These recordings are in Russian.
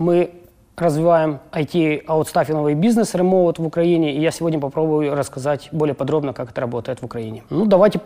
Мы развиваем IT-аутстаффинговый бизнес ремоут в Украине, и я сегодня попробую рассказать более подробно, как это работает в Украине. Ну, давайте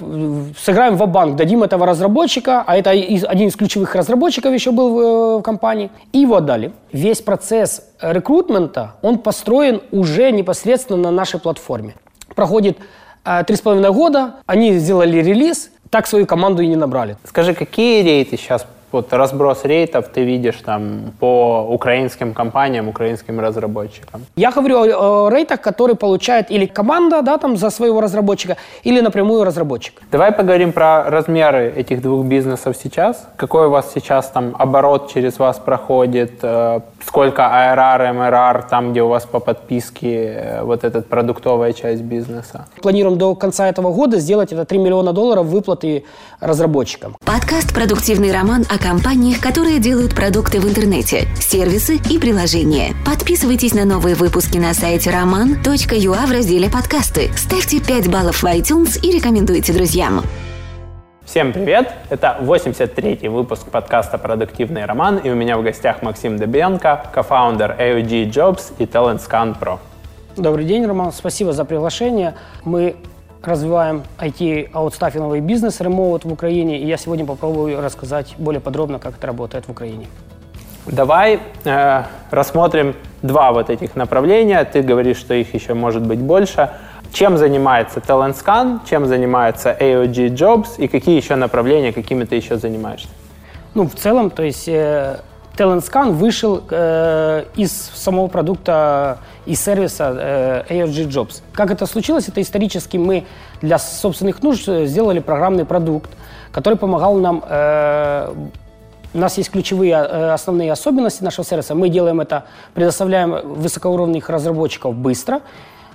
сыграем в банк дадим этого разработчика, а это один из ключевых разработчиков еще был в, э, в компании, и его отдали. Весь процесс рекрутмента, он построен уже непосредственно на нашей платформе. Проходит э, три с половиной года, они сделали релиз, так свою команду и не набрали. Скажи, какие рейты сейчас вот разброс рейтов ты видишь там по украинским компаниям, украинским разработчикам? Я говорю о, о рейтах, которые получает или команда, да, там за своего разработчика, или напрямую разработчик. Давай поговорим про размеры этих двух бизнесов сейчас. Какой у вас сейчас там оборот через вас проходит? Сколько ARR, MRR там, где у вас по подписке э, вот эта продуктовая часть бизнеса? Планируем до конца этого года сделать это 3 миллиона долларов выплаты разработчикам. Подкаст «Продуктивный роман» о компаниях, которые делают продукты в интернете, сервисы и приложения. Подписывайтесь на новые выпуски на сайте roman.ua в разделе «Подкасты». Ставьте 5 баллов в iTunes и рекомендуйте друзьям. Всем привет! Это 83-й выпуск подкаста «Продуктивный роман», и у меня в гостях Максим Дебенко, кофаундер AOG Jobs и TalentScan Pro. Добрый день, Роман. Спасибо за приглашение. Мы развиваем IT-аутстаффинговый бизнес ремоут в Украине, и я сегодня попробую рассказать более подробно, как это работает в Украине. Давай э, рассмотрим два вот этих направления. Ты говоришь, что их еще может быть больше. Чем занимается TalentScan, чем занимается AOG Jobs и какие еще направления, какими ты еще занимаешься? Ну, в целом, то есть э, TalentScan вышел э, из самого продукта и сервиса э, AFG Jobs. Как это случилось? Это исторически мы для собственных нужд сделали программный продукт, который помогал нам э, у нас есть ключевые э, основные особенности нашего сервиса. Мы делаем это, предоставляем высокоуровневых разработчиков быстро,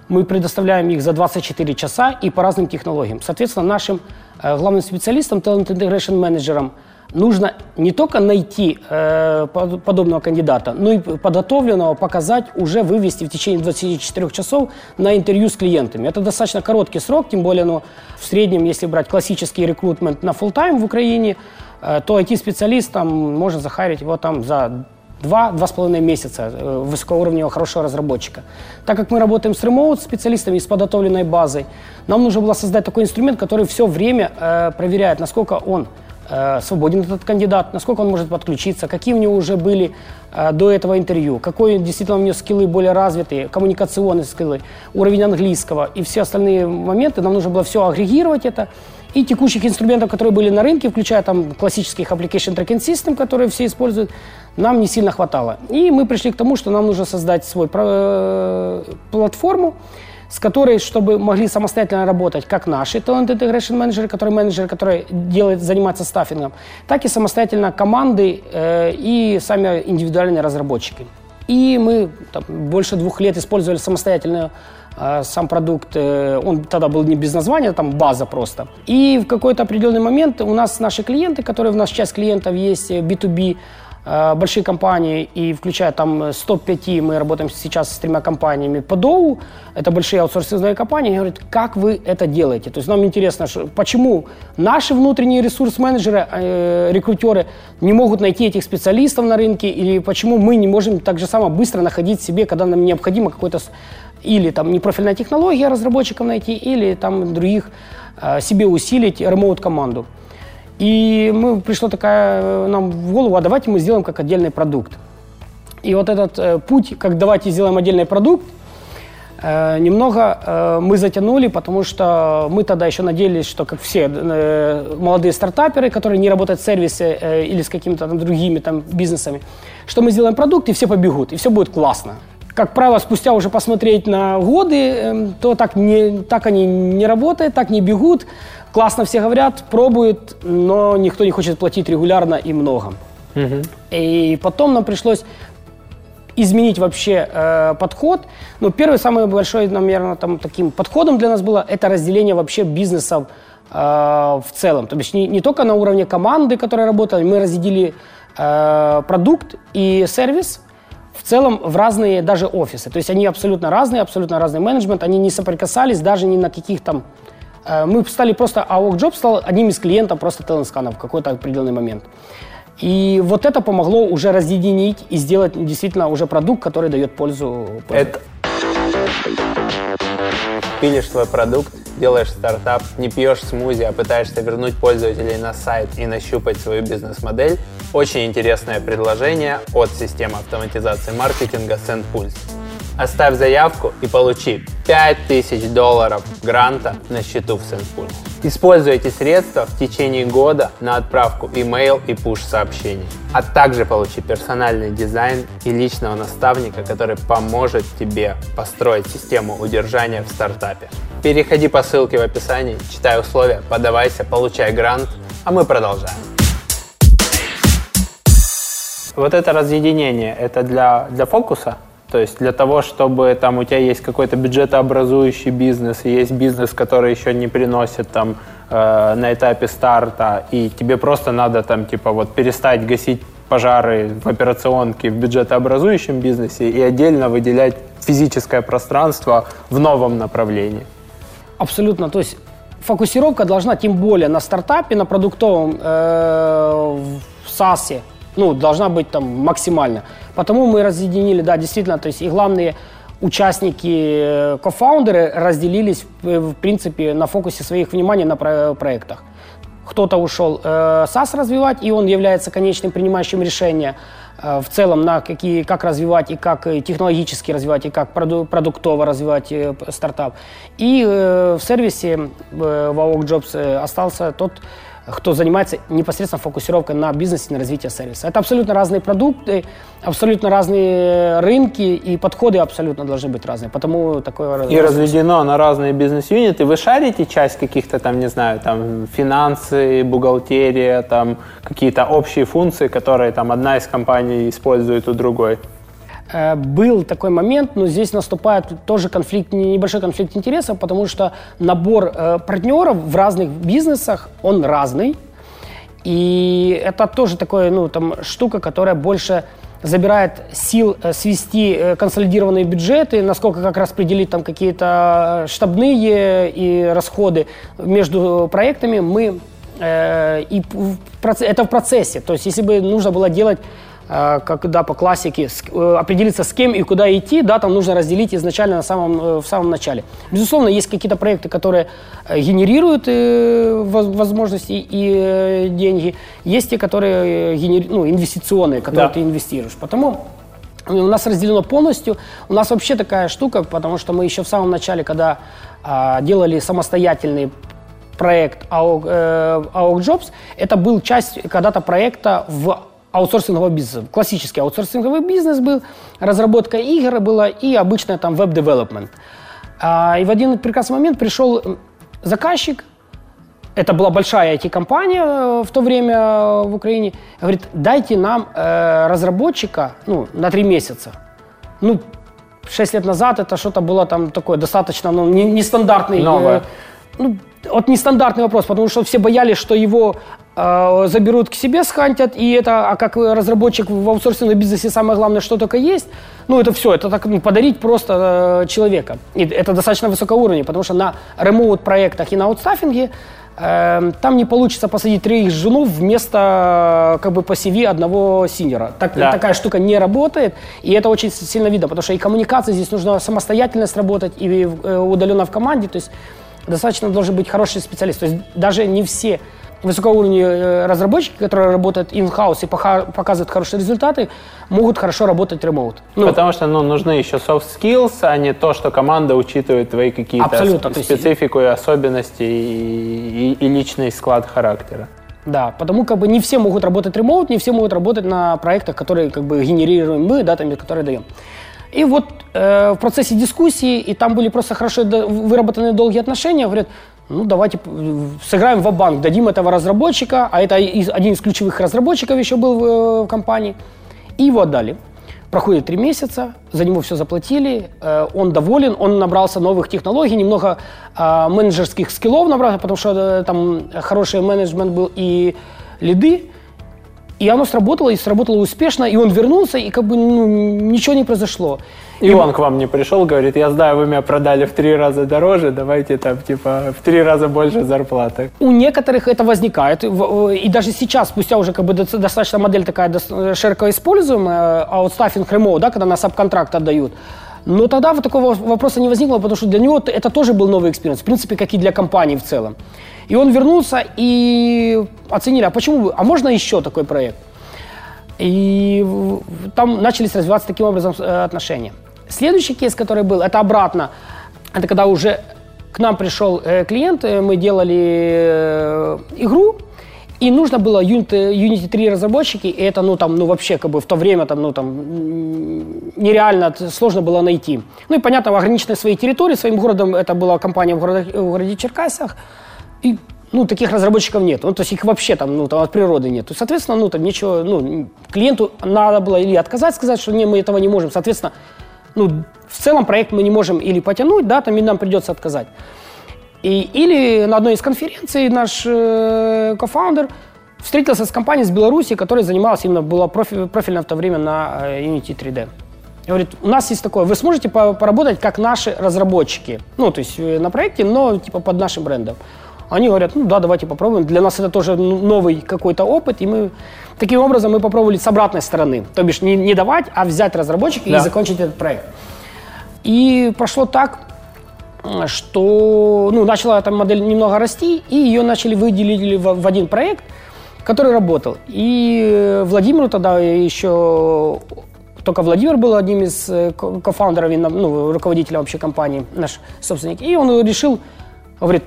мы предоставляем их за 24 часа и по разным технологиям. Соответственно, нашим э, главным специалистам, Talent Integration менеджерам нужно не только найти э, подобного кандидата, но и подготовленного показать, уже вывести в течение 24 часов на интервью с клиентами. Это достаточно короткий срок, тем более ну, в среднем, если брать классический рекрутмент на full тайм в Украине, э, то IT-специалист там, может захарить его там за два-два с половиной месяца э, высокоуровневого хорошего разработчика. Так как мы работаем с ремоут специалистами и с подготовленной базой, нам нужно было создать такой инструмент, который все время э, проверяет, насколько он Э, свободен этот кандидат, насколько он может подключиться, какие у него уже были э, до этого интервью, какой действительно у него скиллы более развитые, коммуникационные скиллы, уровень английского и все остальные моменты. Нам нужно было все агрегировать это. И текущих инструментов, которые были на рынке, включая там классических application tracking system, которые все используют, нам не сильно хватало. И мы пришли к тому, что нам нужно создать свой э, платформу, с которой, чтобы могли самостоятельно работать как наши Talent Integration менеджеры, которые менеджеры, которые делают, занимаются стаффингом, так и самостоятельно команды э, и сами индивидуальные разработчики. И мы там, больше двух лет использовали самостоятельно э, сам продукт. Э, он тогда был не без названия, там база просто. И в какой-то определенный момент у нас наши клиенты, которые у нас часть клиентов есть B2B, э, Э, большие компании, и включая там 105, мы работаем сейчас с тремя компаниями по Доу, это большие аутсорсинговые компании, говорят, как вы это делаете? То есть нам интересно, почему наши внутренние ресурс-менеджеры, э, рекрутеры не могут найти этих специалистов на рынке, или почему мы не можем так же само быстро находить себе, когда нам необходимо какой-то или там непрофильная технология разработчиков найти, или там других э, себе усилить ремоут-команду. И мы, пришла такая э, нам в голову, а давайте мы сделаем как отдельный продукт. И вот этот э, путь, как давайте сделаем отдельный продукт, э, немного э, мы затянули, потому что мы тогда еще надеялись, что как все э, молодые стартаперы, которые не работают в сервисе э, или с какими-то там другими там бизнесами, что мы сделаем продукт и все побегут, и все будет классно. Как правило, спустя уже посмотреть на годы, э, то так, не, так они не работают, так не бегут. Классно все говорят, пробуют, но никто не хочет платить регулярно и много. Угу. И потом нам пришлось изменить вообще э, подход. Но первый, самый большой, наверное, там, таким подходом для нас было это разделение вообще бизнеса э, в целом. То есть не, не только на уровне команды, которая работала, мы разделили э, продукт и сервис в целом в разные даже офисы. То есть они абсолютно разные, абсолютно разный менеджмент, они не соприкасались даже ни на каких там мы стали просто, а Job стал одним из клиентов просто Теленскана в какой-то определенный момент. И вот это помогло уже разъединить и сделать действительно уже продукт, который дает пользу. Это... Пилишь свой продукт, делаешь стартап, не пьешь смузи, а пытаешься вернуть пользователей на сайт и нащупать свою бизнес-модель. Очень интересное предложение от системы автоматизации маркетинга SendPulse. Оставь заявку и получи 5000 долларов гранта на счету в SendPulse. Используй эти средства в течение года на отправку email и push сообщений. А также получи персональный дизайн и личного наставника, который поможет тебе построить систему удержания в стартапе. Переходи по ссылке в описании, читай условия, подавайся, получай грант, а мы продолжаем. Вот это разъединение, это для, для фокуса – то есть для того, чтобы там у тебя есть какой-то бюджетообразующий бизнес, есть бизнес, который еще не приносит там э, на этапе старта, и тебе просто надо там типа вот перестать гасить пожары в операционке в бюджетообразующем бизнесе и отдельно выделять физическое пространство в новом направлении. Абсолютно. То есть фокусировка должна тем более на стартапе, на продуктовом э, в САСе, ну, должна быть там максимально. Потому мы разъединили, да, действительно, то есть и главные участники, э, кофаундеры разделились, э, в принципе, на фокусе своих внимания на проектах. Кто-то ушел э, SaaS развивать, и он является конечным принимающим решения э, в целом на какие, как развивать и как технологически развивать, и как проду, продуктово развивать э, стартап. И э, в сервисе э, в AOK Jobs э, остался тот кто занимается непосредственно фокусировкой на бизнесе, на развитие сервиса. Это абсолютно разные продукты, абсолютно разные рынки, и подходы абсолютно должны быть разные. Потому такое... И разведено на разные бизнес-юниты. Вы шарите часть каких-то там, не знаю, там финансы, бухгалтерия, там какие-то общие функции, которые там одна из компаний использует у другой? Э, был такой момент, но здесь наступает тоже конфликт, небольшой конфликт интересов, потому что набор э, партнеров в разных бизнесах, он разный. И это тоже такая ну, там, штука, которая больше забирает сил э, свести консолидированные бюджеты, насколько как распределить там какие-то штабные и расходы между проектами. Мы э, и это в процессе. То есть если бы нужно было делать когда по классике э, определиться с кем и куда идти, да, там нужно разделить изначально на самом, э, в самом начале. Безусловно, есть какие-то проекты, которые генерируют возможности и деньги, есть те, которые генери... ну, инвестиционные, которые да. ты инвестируешь. Потому у нас разделено полностью. У нас вообще такая штука, потому что мы еще в самом начале, когда а, делали самостоятельный проект AOC, э, Jobs, это был часть когда-то проекта в аутсорсингового бизнеса. Классический аутсорсинговый бизнес был, разработка игр была и обычная там веб-девелопмент. А, и в один прекрасный момент пришел заказчик, это была большая IT-компания э, в то время э, в Украине, говорит, дайте нам э, разработчика ну, на три месяца. Ну, шесть лет назад это что-то было там такое достаточно ну, нестандартный. Новое. Ну, вот нестандартный вопрос, потому что все боялись, что его заберут к себе, схантят, и это, а как разработчик в аутсорсинговом бизнесе самое главное, что только есть, ну это все, это так ну, подарить просто э, человека. И это достаточно высокоуровневый, потому что на ремоут проектах и на аутстаффинге э, там не получится посадить троих жену вместо как бы по CV одного синера. Так, да. Такая штука не работает, и это очень сильно видно, потому что и коммуникация здесь нужно самостоятельность работать, и э, удаленно в команде, то есть достаточно должен быть хороший специалист. То есть даже не все высокоуровневые э, разработчики, которые работают in-house и показывают хорошие результаты, могут хорошо работать remote. Ну, Потому что ну, нужны еще soft skills, а не то, что команда учитывает твои какие-то специфику и особенности и, и, и личный склад характера. Да, потому как бы не все могут работать remote, не все могут работать на проектах, которые как бы генерируем мы, да, там, которые даем. И вот э, в процессе дискуссии, и там были просто хорошо выработаны долгие отношения, говорят, ну давайте сыграем в банк дадим этого разработчика, а это один из ключевых разработчиков еще был в, э, в компании, и его отдали. Проходит три месяца, за него все заплатили, э, он доволен, он набрался новых технологий, немного э, менеджерских скиллов набрался, потому что э, там хороший менеджмент был и лиды, И оно сработало, и сработало успешно, и он вернулся, и как бы ну, ничего не произошло. И, и он к вам не пришел, говорит, я знаю, вы меня продали в три раза дороже, давайте там типа в три раза больше зарплаты. У некоторых это возникает, и даже сейчас, спустя уже как бы достаточно модель такая широко используемая, аутстаффинг remote, да, когда на сабконтракт отдают, но тогда вот такого вопроса не возникло, потому что для него это тоже был новый experience, в принципе, как и для компании в целом. И он вернулся и оценили, а почему, а можно еще такой проект? И там начались развиваться таким образом э, отношения. Следующий кейс, который был, это обратно. Это когда уже к нам пришел э, клиент, э, мы делали игру, и нужно было Unity, Unity 3 разработчики, и это, ну, там, ну, вообще, как бы, в то время, там, ну, там, нереально сложно было найти. Ну, и, понятно, ограниченной своей территории, своим городом, это была компания в городе, в городе Черкасах, и, ну, таких разработчиков нет. Ну, то есть их вообще там, ну, там от природы нет. Соответственно, ну, там ничего, ну, клиенту надо было или отказать, сказать, что не, мы этого не можем. Соответственно, ну, в целом проект мы не можем или потянуть, да, там и нам придется отказать. И, или на одной из конференций наш э, кофаундер встретился с компанией из Беларуси, которая занималась именно, была профи, профильно в то время на э, Unity 3D. И говорит, у нас есть такое, вы сможете по поработать как наши разработчики, ну, то есть э, на проекте, но типа под нашим брендом. Они говорят, ну да, давайте попробуем. Для нас это тоже новый какой-то опыт, и мы таким образом мы попробовали с обратной стороны, то бишь не, не давать, а взять разработчика да. и закончить этот проект. И прошло так, что ну, начала эта модель немного расти, и ее начали выделили в, в один проект, который работал. И Владимиру тогда еще только Владимир был одним из э, кофаундеров, ну, руководителя вообще компании, наш собственник. И он решил, говорит,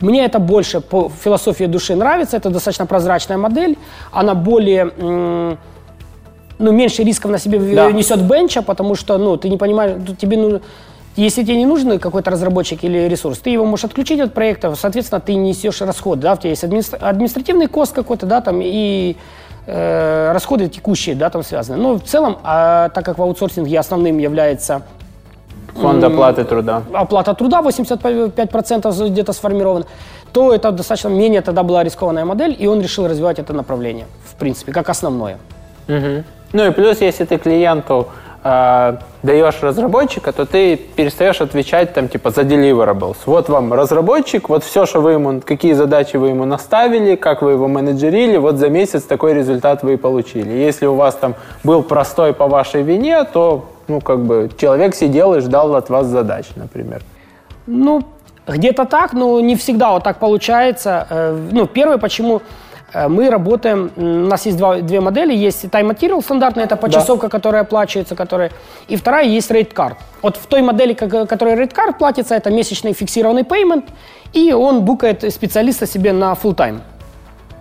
мне это больше по философии души нравится, это достаточно прозрачная модель, она более ну, меньше рисков на себе да. несет бенча, потому что, ну, ты не понимаешь, тебе нужно, если тебе не нужен какой-то разработчик или ресурс, ты его можешь отключить от проекта, соответственно, ты несешь расход, да, у тебя есть административный кост какой-то, да, там, и э, расходы текущие, да, там связаны. Но в целом, а, так как в аутсорсинге основным является Фонд оплаты труда. Оплата труда 85% где-то сформирован, то это достаточно менее тогда была рискованная модель, и он решил развивать это направление, в принципе, как основное. Угу. Ну и плюс, если ты клиенту э, даешь разработчика, то ты перестаешь отвечать там типа за deliverables. Вот вам разработчик, вот все, что вы ему, какие задачи вы ему наставили, как вы его менеджерили, вот за месяц такой результат вы и получили. Если у вас там был простой по вашей вине, то ну как бы человек сидел и ждал от вас задач, например. Ну, где-то так, но не всегда вот так получается. Э, ну, первое, почему мы работаем, у нас есть два, две модели, есть time material стандартная, это почасовка, да. которая оплачивается, которая, и вторая есть rate card. Вот в той модели, которая rate card платится, это месячный фиксированный payment, и он букает специалиста себе на full time.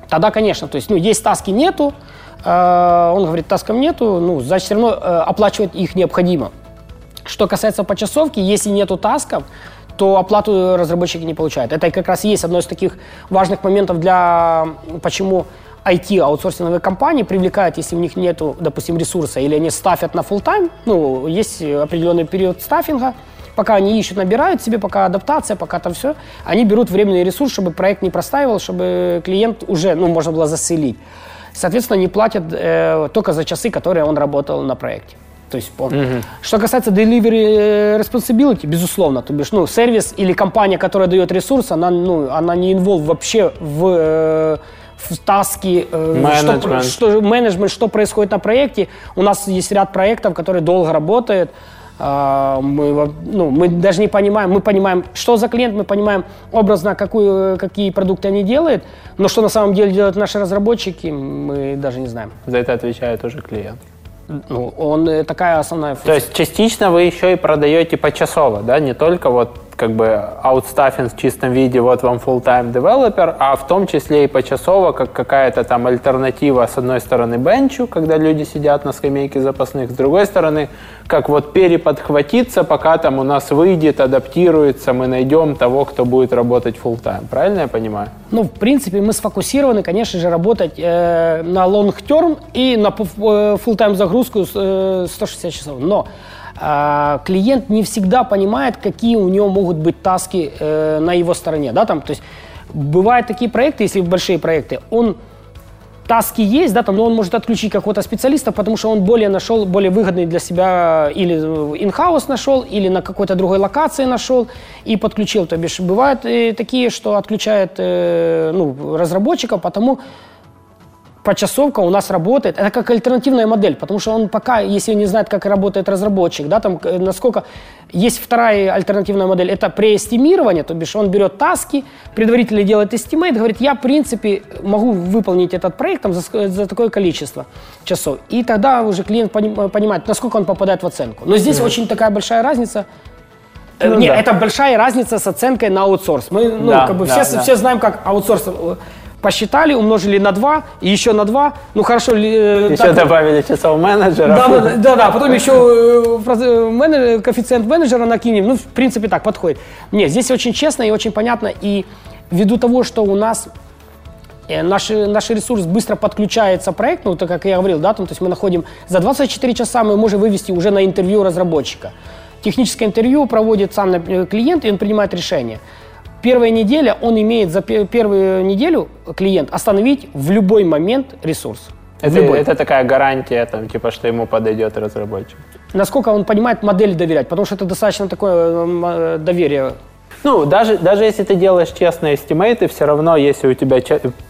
Тогда, конечно, то есть, ну, есть таски нету, э, он говорит, тасков нету, ну, значит, все равно э, оплачивать их необходимо. Что касается почасовки, если нету тасков, то оплату разработчики не получают. Это как раз есть одно из таких важных моментов для почему IT аутсорсинговые компании привлекают, если у них нет, допустим, ресурса, или они стафят на full time, ну, есть определенный период стаффинга, пока они ищут, набирают себе, пока адаптация, пока там все, они берут временный ресурс, чтобы проект не простаивал, чтобы клиент уже, ну, можно было заселить. Соответственно, не платят э, только за часы, которые он работал на проекте. То есть, Угу. Что касается delivery э, responsibility, безусловно, то бишь, ну, сервис или компания, которая дает ресурс, она, ну, она не инволв вообще в, э, в таски, менеджмент. Что, что, менеджмент, что происходит на проекте. У нас есть ряд проектов, которые долго работают. А, мы, ну, мы даже не понимаем, мы понимаем, что за клиент, мы понимаем образно, какую, какие продукты они делают, но что на самом деле делают наши разработчики, мы даже не знаем. За это отвечает уже клиент. Ну, он э, такая основная функция. То есть частично вы еще и продаете почасово, да, не только вот как бы аутстаффинг в чистом виде, вот вам full-time developer, а в том числе и почасово, как какая-то там альтернатива, с одной стороны, бенчу, когда люди сидят на скамейке запасных, с другой стороны, как вот переподхватиться, пока там у нас выйдет, адаптируется, мы найдем того, кто будет работать full-time. Правильно я понимаю? Ну, в принципе, мы сфокусированы, конечно же, работать э, на long-term и на э, full-time загрузку э, 160 часов. Но а, клиент не всегда понимает, какие у него могут быть таски э, на его стороне. Да, там, то есть бывают такие проекты, если большие проекты, он таски есть, да, там, но он может отключить какого-то специалиста, потому что он более нашел, более выгодный для себя или in-house нашел, или на какой-то другой локации нашел и подключил. То бишь, бывают и такие, что отключают э, ну, разработчиков, потому почасовка у нас работает. Это как альтернативная модель, потому что он пока, если не знает, как работает разработчик, да, там, э, насколько... Есть вторая альтернативная модель, это преэстимирование, то бишь он берет таски, предварительно делает estimate, говорит, я, в принципе, могу выполнить этот проект там, за, за такое количество часов. И тогда уже клиент понимает, насколько он попадает в оценку. Но здесь mm-hmm. очень такая большая разница, э, ну, Нет, да. это большая разница с оценкой на аутсорс. Мы, ну, да, как бы да, все, да. все знаем, как аутсорс э, посчитали, умножили на 2, и еще на 2. Ну хорошо. Э, еще так, добавили часов менеджера. Да, да, да, да, потом еще э, э, менеджер, коэффициент менеджера накинем. Ну, в принципе, так подходит. Нет, здесь очень честно и очень понятно. И ввиду того, что у нас наш, наш ресурс быстро подключается проект, ну, так как я говорил, да, там, то есть мы находим за 24 часа мы можем вывести уже на интервью разработчика. Техническое интервью проводит сам клиент, и он принимает решение. Первая неделя, он имеет за первую неделю клиент остановить в любой момент ресурс. Это, это такая гарантия, там, типа, что ему подойдет разработчик. Насколько он понимает модель доверять, потому что это достаточно такое э, доверие. Ну, даже, даже если ты делаешь честные эстимейты, все равно, если у тебя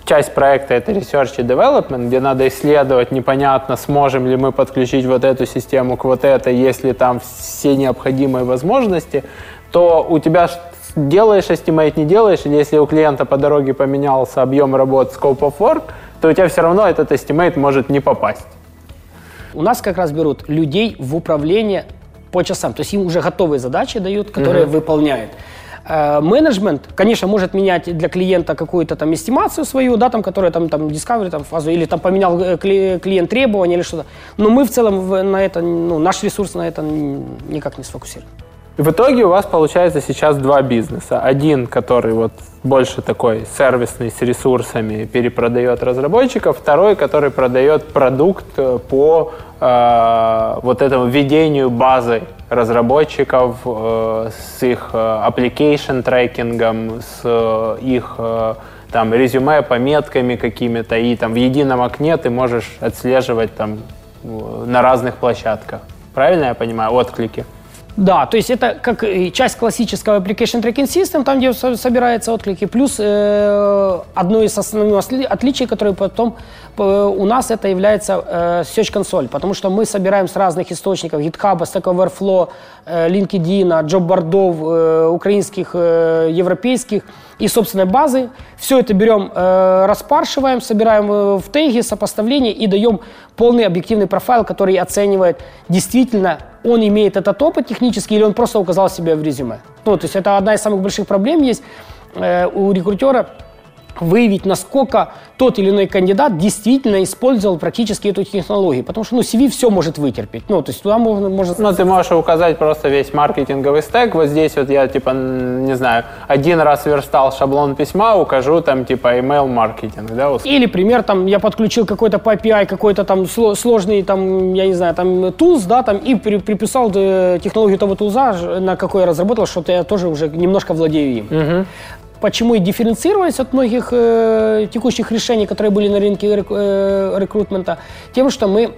часть проекта это research и development, где надо исследовать, непонятно, сможем ли мы подключить вот эту систему к вот этой, если там все необходимые возможности, то у тебя делаешь estimate, не делаешь, или если у клиента по дороге поменялся объем работ, scope of work, то у тебя все равно этот estimate может не попасть. У нас как раз берут людей в управление по часам, то есть им уже готовые задачи дают, которые угу. выполняют. Э, менеджмент, конечно, может менять для клиента какую-то там эстимацию свою, да, там, которая там, там discovery там, фазу, или там поменял э, клиент требования или что-то. Но мы в целом на это, ну, наш ресурс на это никак не сфокусирован. И в итоге у вас получается сейчас два бизнеса. Один, который вот больше такой сервисный, с ресурсами, перепродает разработчиков. Второй, который продает продукт э, по э, вот этому ведению базы разработчиков э, с их э, application трекингом, с э, их э, там резюме, пометками какими-то, и там в едином окне ты можешь отслеживать там на разных площадках. Правильно я понимаю? Отклики. Да, то есть это как часть классического application tracking system, там, где собираются отклики, плюс э, одно из основных отличий, которое потом э, у нас это является э, Search Console, потому что мы собираем с разных источников GitHub, Stack Overflow, э, LinkedIn, джоб-бордов, э, украинских, э, европейских и собственной базы. Все это берем, э, распаршиваем, собираем в теги, сопоставление и даем полный объективный профайл, который оценивает действительно он имеет этот опыт технический или он просто указал себя в резюме. Ну, то есть это одна из самых больших проблем есть э, у рекрутера выявить, насколько тот или иной кандидат действительно использовал практически эту технологию. Потому что ну, CV все может вытерпеть. Ну, то есть туда можно... может... Ну, ты можешь указать просто весь маркетинговый стек. Вот здесь вот я, типа, не знаю, один раз верстал шаблон письма, укажу там, типа, email маркетинг, да? Или пример, там, я подключил какой-то по API, какой-то там сложный, там, я не знаю, там, тулз, да, там, и при, приписал э, технологию того тулза, на какой я разработал, что-то я тоже уже немножко владею им. Угу почему и дифференцировались от многих э, текущих решений, которые были на рынке рек, э, рекрутмента, тем, что мы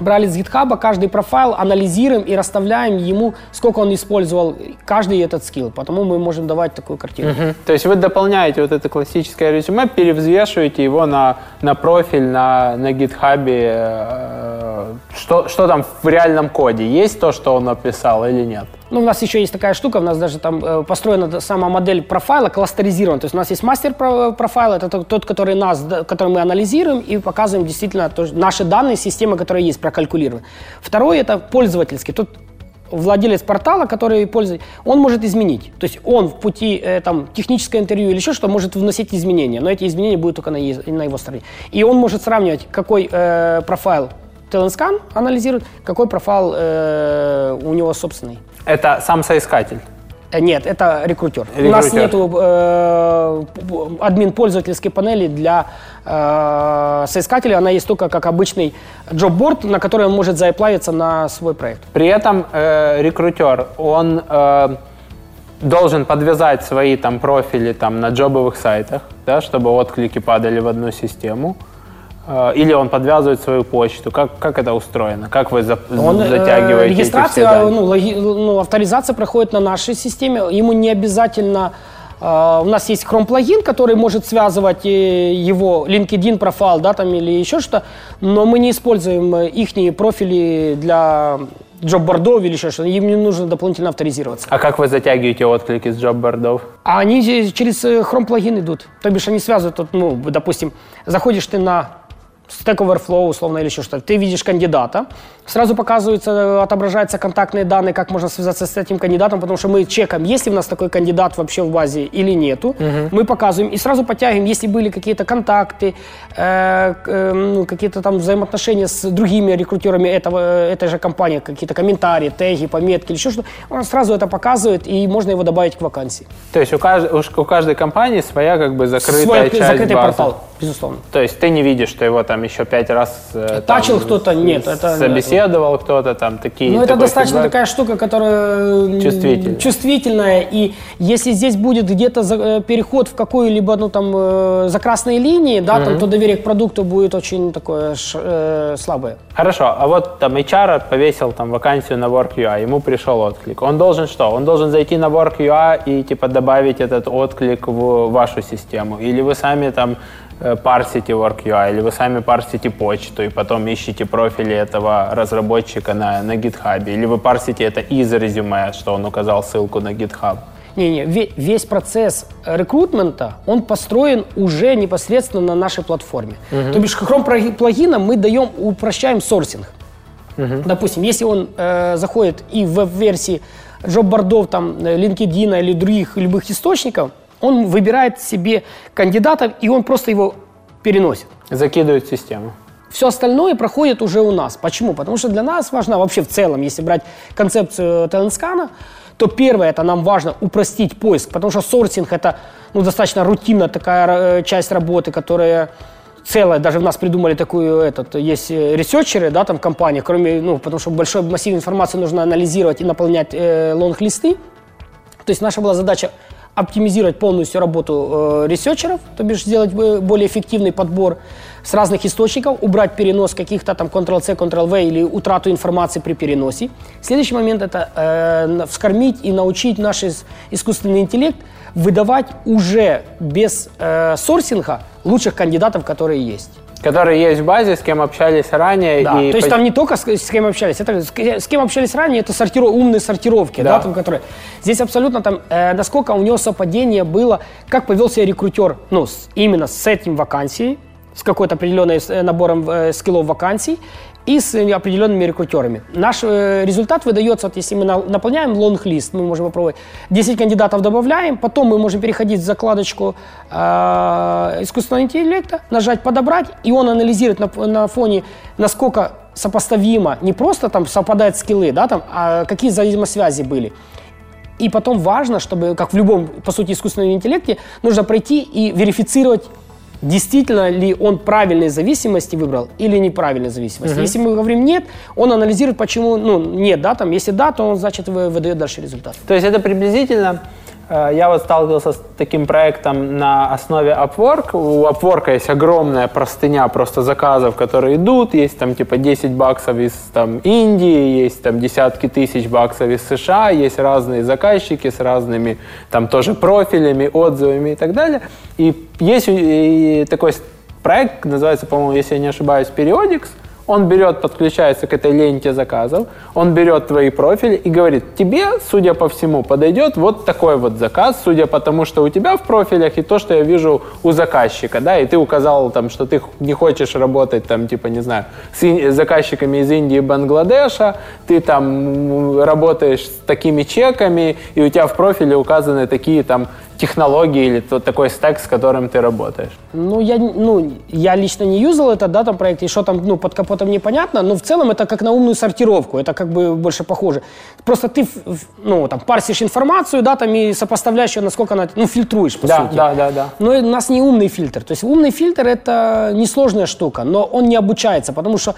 брали с GitHub каждый профайл, анализируем и расставляем ему, сколько он использовал каждый этот скилл. Потому мы можем давать такую картину. Угу. То есть вы дополняете вот это классическое резюме, перевзвешиваете его на, на профиль на, на GitHub. Э, что, что там в реальном коде? Есть то, что он написал или нет? Ну, у нас еще есть такая штука, у нас даже там э, построена сама модель профайла, кластеризирована. То есть у нас есть мастер профайл, это тот, который, нас, который мы анализируем и показываем действительно наши данные, системы, которые есть, прокалькулированы. Второй это пользовательский. Тот владелец портала, который пользуется, он может изменить. То есть он в пути э, там, техническое интервью или еще что может вносить изменения, но эти изменения будут только на, на его стороне. И он может сравнивать, какой э, профайл Talent анализирует, какой профайл э, у него собственный. Это сам соискатель? Э, нет, это рекрутер. рекрутер. У нас нет э, админ пользовательской панели для э, соискателя. Она есть только как обычный джобборд, на который он может заплавиться на свой проект. При этом э, рекрутер, он э, должен подвязать свои там профили там на джобовых сайтах, да, чтобы отклики падали в одну систему. Э, или он подвязывает свою почту? Как, как это устроено? Как вы за, Он, э, затягиваете эти регистрация, все данные? ну, логи- ну, авторизация проходит на нашей системе. Ему не обязательно э, у нас есть Chrome плагин, который может связывать э, его LinkedIn профайл, да, там или еще что, но мы не используем их профили для джоб-бордов или еще что-то. Им не нужно дополнительно авторизироваться. А как вы затягиваете отклики с джоб-бордов? А они через э, Chrome плагин идут. То бишь они связывают, ну, допустим, заходишь ты на Stack Overflow, условно, или еще что-то. Ты видишь кандидата, сразу показываются, отображаются контактные данные, как можно связаться с этим кандидатом, потому что мы чекаем, есть ли у нас такой кандидат вообще в базе или нету. Мы показываем и сразу подтягиваем, если были какие-то контакты, э, э, ну, какие-то там взаимоотношения с другими рекрутерами этого, этой же компании, какие-то комментарии, теги, пометки или еще что-то, он сразу это показывает, и можно его добавить к вакансии. То есть у, кажд- у каждой компании своя как бы закрытая Свой часть закрытый базы. портал, безусловно. То есть ты не видишь, что его там еще пять раз э, Тачил там кто-то? Нет, это- собеседовал кто-то там такие. Ну, это достаточно фидбэк. такая штука, которая Чувствительная. чувствительная. И если здесь будет где-то э, переход в какую-либо, ну, там, э, за красные линии, да, там, то доверие к продукту будет очень такое э, слабое. Хорошо, а вот там HR повесил там вакансию на Work.ua, ему пришел отклик. Он должен что? Он должен зайти на Work.ua и типа добавить этот отклик в вашу систему? Или вы сами там парсите Work.ua, или вы сами парсите почту и потом ищете профили этого разработчика на, на GitHub, или вы парсите это из резюме, что он указал ссылку на GitHub? Не-не, ве- весь процесс рекрутмента, он построен уже непосредственно на нашей платформе. То бишь, плаги- плагином мы даем, упрощаем сорсинг. Допустим, если он э, заходит и в веб-версии джоб-бордов, там, э, LinkedIn или других любых источников, он выбирает себе кандидатов, и он просто его переносит. Закидывают в систему. Все остальное проходит уже у нас. Почему? Потому что для нас важно вообще в целом, если брать концепцию TalentScan, то первое, это нам важно упростить поиск, потому что сорсинг это ну, достаточно рутинная такая э, часть работы, которая целая, даже в нас придумали такую, этот, есть э, ресерчеры, да, там компании, кроме, ну, потому что большой массив информации нужно анализировать и наполнять э, лонг-листы, то есть наша была задача оптимизировать полностью работу э, ресерчеров, то бишь сделать э, более эффективный подбор с разных источников, убрать перенос каких-то там Ctrl-C, Ctrl-V или утрату информации при переносе. Следующий момент это э, вскормить и научить наш ис- искусственный интеллект выдавать уже без э, сорсинга лучших кандидатов, которые есть. Которые есть в базе, с кем общались ранее. Да, и то есть там не только с, с кем общались, это с, ке- с кем общались ранее, это сортиро, умные сортировки, да. Да. там, которые... Здесь абсолютно там, э, насколько у него совпадение было, как повел себя рекрутер, ну, с- именно с этим вакансией, с какой-то определенной э, набором э, скиллов вакансий и с определенными рекрутерами. Наш э, результат выдается, вот если мы на- наполняем лонг-лист, мы можем попробовать, 10 кандидатов добавляем, потом мы можем переходить в закладочку э, искусственного интеллекта, нажать «Подобрать», и он анализирует на, на фоне, насколько сопоставимо, не просто там совпадают скиллы, да, там, а какие взаимосвязи были. И потом важно, чтобы, как в любом, по сути, искусственном интеллекте, нужно пройти и верифицировать, действительно ли он правильные зависимости выбрал или неправильные зависимости. Если мы говорим нет, он анализирует, почему ну, нет, да, там, если да, то он, значит, вы- выдает дальше результат. То есть это приблизительно, я вот сталкивался с таким проектом на основе Upwork. У Upwork есть огромная простыня просто заказов, которые идут. Есть там типа 10 баксов из там, Индии, есть там десятки тысяч баксов из США, есть разные заказчики с разными там тоже профилями, отзывами и так далее. И есть и такой проект, называется, по-моему, если я не ошибаюсь, Periodics. Он берет, подключается к этой ленте заказов, он берет твои профили и говорит, тебе, судя по всему, подойдет вот такой вот заказ, судя по тому, что у тебя в профилях и то, что я вижу у заказчика, да, и ты указал там, что ты не хочешь работать там, типа, не знаю, с ин- заказчиками из Индии и Бангладеша, ты там работаешь с такими чеками, и у тебя в профиле указаны такие там технологии или тот такой стек, с которым ты работаешь. Ну я, ну, я лично не юзал это, да, там проект, и что там, ну, под капотом непонятно, но в целом это как на умную сортировку, это как бы больше похоже. Просто ты, ну, там, парсишь информацию, да, там, и сопоставляешь ее, насколько она, ну, фильтруешь, по Да, сути. да, да, да. Но у нас не умный фильтр. То есть умный фильтр это несложная штука, но он не обучается, потому что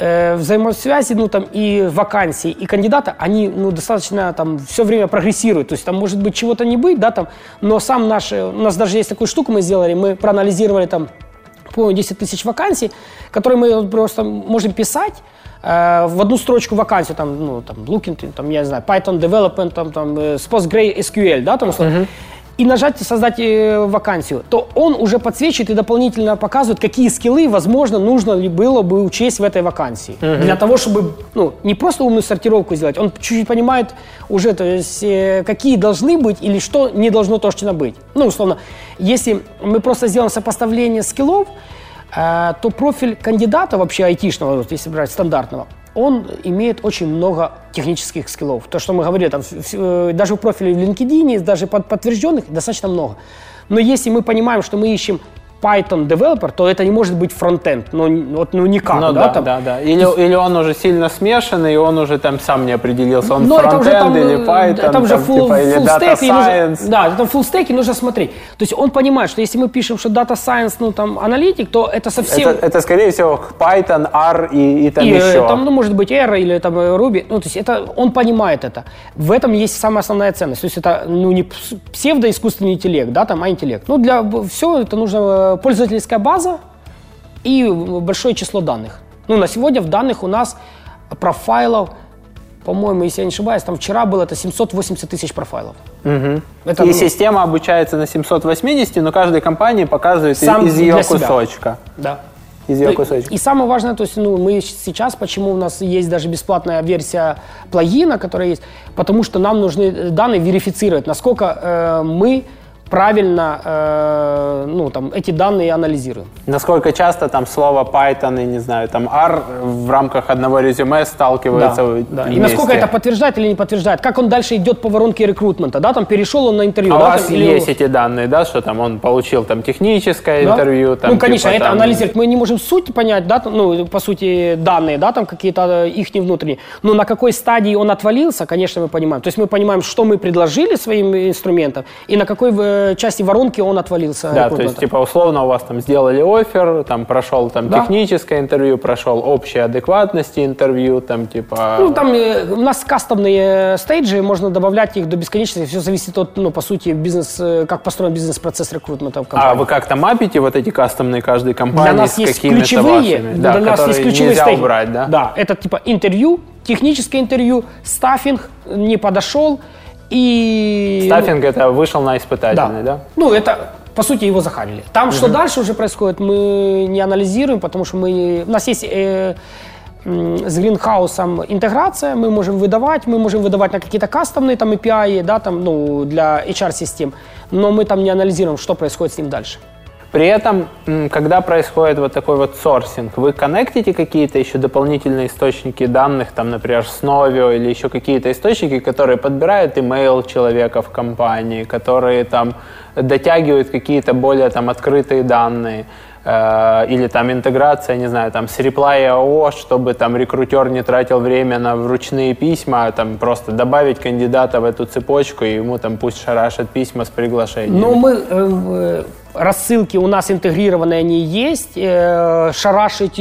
э, взаимосвязи, ну там и вакансии, и кандидата, они ну, достаточно там все время прогрессируют. То есть там может быть чего-то не быть, да, там, но сам наш, э, у нас даже есть такую штуку мы сделали, мы проанализировали там по 10 тысяч вакансий, которые мы просто можем писать, э, в одну строчку вакансию, там, ну, там, looking, там, я не знаю, Python development, там, там, с PostgreSQL, да, там, условно, и нажать «Создать э, вакансию», то он уже подсвечивает и дополнительно показывает, какие скиллы, возможно, нужно ли было бы учесть в этой вакансии. Для того, чтобы ну, не просто умную сортировку сделать, он чуть-чуть понимает уже, то есть, э, какие должны быть или что не должно точно быть. Ну, условно, если мы просто сделаем сопоставление скиллов, э, то профиль кандидата вообще айтишного, если брать стандартного, он имеет очень много технических скиллов. То, что мы говорили, там, э, даже в профиле в LinkedIn, даже под подтвержденных, достаточно много. Но если мы понимаем, что мы ищем Python developer, то это не может быть фронтенд, ну, вот, ну никак, Ну да, да, там. да, да. Или, или он уже сильно смешанный, и он уже там сам не определился, он это уже фронтенд там, или э, Python, там уже там, full, типа, или full Data stack, и нужно- Science. да, там full stack, и нужно смотреть. То есть он понимает, что если мы пишем, что Data Science, ну там аналитик, то это совсем... Это, это, скорее всего, Pythон, R и, и там И, э, еще. там, ну, может быть, R или там э, Ruby. Ну, то есть это, он понимает это. В этом есть самая основная ценность. То есть это, ну, не пс- псевдоискусственный интеллект, да, там, а интеллект. Ну, для всего это нужно пользовательская база и большое число данных. Ну, на сегодня в данных у нас профайлов, по-моему, если я не ошибаюсь, там вчера было это 780 тысяч профайлов. Это, и ну, система обучается на 780, но каждой компании показывает из- Сам из ее для себя. кусочка. Да. Из ее Ну, кусочка. И самое важное, то есть, ну, мы сейчас, почему у нас есть даже бесплатная версия плагина, которая есть, потому что нам нужны данные верифицировать, насколько э, мы правильно э, ну, там, эти данные анализируем. Насколько часто там слово Python и, не знаю, там R в рамках одного резюме сталкиваются Да, да. И вместе. насколько это подтверждает или не подтверждает, как он дальше идет по воронке рекрутмента, да, там перешел он на интервью. А у да, вас там, или- есть эти данные, да, что там он получил там техническое Да. интервью, там, ну, конечно, типа, это там, анализировать. Мы не можем суть понять, да, там, ну, по сути, данные, да, там какие-то э, их внутренние. Но на какой стадии он отвалился, конечно, мы понимаем. То есть мы понимаем, что мы предложили своим инструментам и на какой э, части воронки он отвалился. Да, то есть, типа, условно у вас там сделали офер, там прошел там Да. техническое интервью, прошел общей адекватности интервью, там, типа... Ну, там э, у нас кастомные стейджи, можно добавлять их до бесконечности. Все зависит от, ну, по сути, бизнес, э, как построен бизнес-процесс рекрутмента в а компании. вы как-то мапите вот эти кастомные каждой компании Для нас с есть ключевые, вашими, да, для нас есть ключевые нельзя стейджи. убрать, да? Да, это типа интервью, техническое интервью, стаффинг не подошел и... Стаффинг это вышел на испытательный, да? Ну, это, по сути, его захарили. Там, что дальше уже происходит, мы не анализируем, потому что мы... У нас есть э, с гринхаусом интеграция, мы можем выдавать, мы можем выдавать на какие-то кастомные там API, да, там, ну, для HR-систем, но мы там не анализируем, что происходит с ним дальше. При этом, когда происходит вот такой вот сорсинг, вы коннектите какие-то еще дополнительные источники данных, там, например, Snovio или еще какие-то источники, которые подбирают имейл человека в компании, которые там дотягивают какие-то более там открытые данные, э, или там интеграция, не знаю, там с Reply.io, чтобы там рекрутер не тратил время на вручные письма, а там просто добавить кандидата в эту цепочку, и ему там пусть шарашат письма с приглашением. Но мы э, э, рассылки у нас интегрированные, они есть. Э, шарашить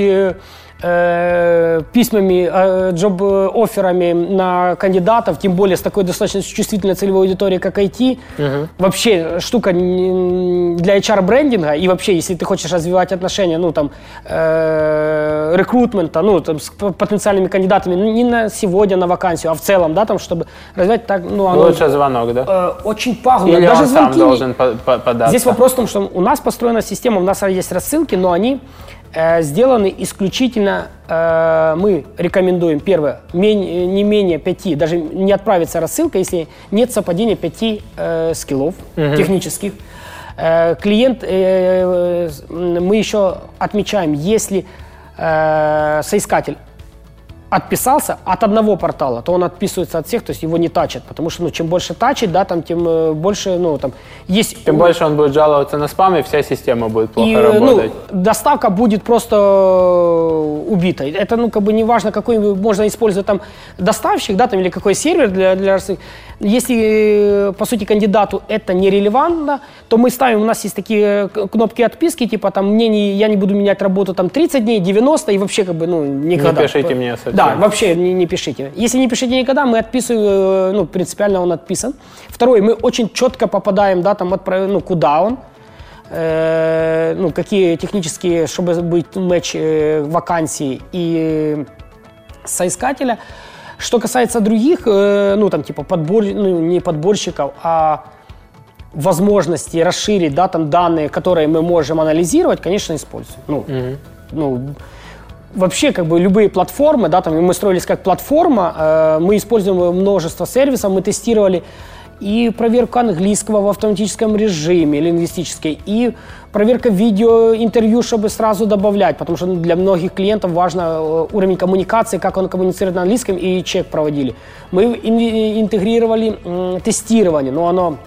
э, письмами, э, джоб-офферами на кандидатов, тем более с такой достаточно чувствительной целевой аудиторией, как IT, вообще штука для HR-брендинга, и вообще, если ты хочешь развивать отношения, ну, там, э, рекрутмента, ну, там, с потенциальными кандидатами, ну, не на сегодня, на вакансию, а в целом, да, там, чтобы развивать так, ну, оно, Лучше звонок, да? э, очень пагубно. Или Даже он сам звонки не- должен по- по- податься? Здесь вопрос в том, что у нас построена система, у нас есть рассылки, но они э, сделаны исключительно, э, мы рекомендуем, первое, мен- не менее пяти, даже не отправится рассылка, если нет совпадения пяти э, скиллов технических. Э, клиент, э, э, мы еще отмечаем, если э, соискатель отписался от одного портала, то он отписывается от всех, то есть его не тачат, потому что ну, чем больше тачит, да, там, тем э, больше, ну, там, есть... Тем больше он будет жаловаться на спам, и вся система будет плохо И, ну, работать. доставка будет просто э, убитой. Это, ну, как бы не важно, какой можно использовать там доставщик, да, там, или какой сервер для, для. Если, э, по сути, кандидату это нерелевантно, то мы ставим, у нас есть такие кнопки отписки, типа, там, мне не, я не буду менять работу там 30 дней, 90 и вообще, как бы, ну, никогда. пишите мне. Да, вообще не, не пишите. Если не пишите никогда, мы отписываем, э, ну, принципиально он отписан. Второй, мы очень четко попадаем, да, там, отправ- ну, куда он. э, ну, какие технические, чтобы быть матч э, вакансий и соискателя. Что касается других, э, ну, там, типа, подбор, ну, не подборщиков, а возможности расширить, да, там, данные, которые мы можем анализировать, конечно, используем. Ну, mm-hmm. ну, вообще, как бы, любые платформы, да, там, мы строились как платформа, э, мы используем множество сервисов, мы тестировали и проверку английского в автоматическом режиме, лингвистической, и проверка видео, интервью, чтобы сразу добавлять, потому что для многих клиентов важно э, уровень коммуникации, как он коммуницирует на английском, и чек проводили. Мы интегрировали тестирование, но оно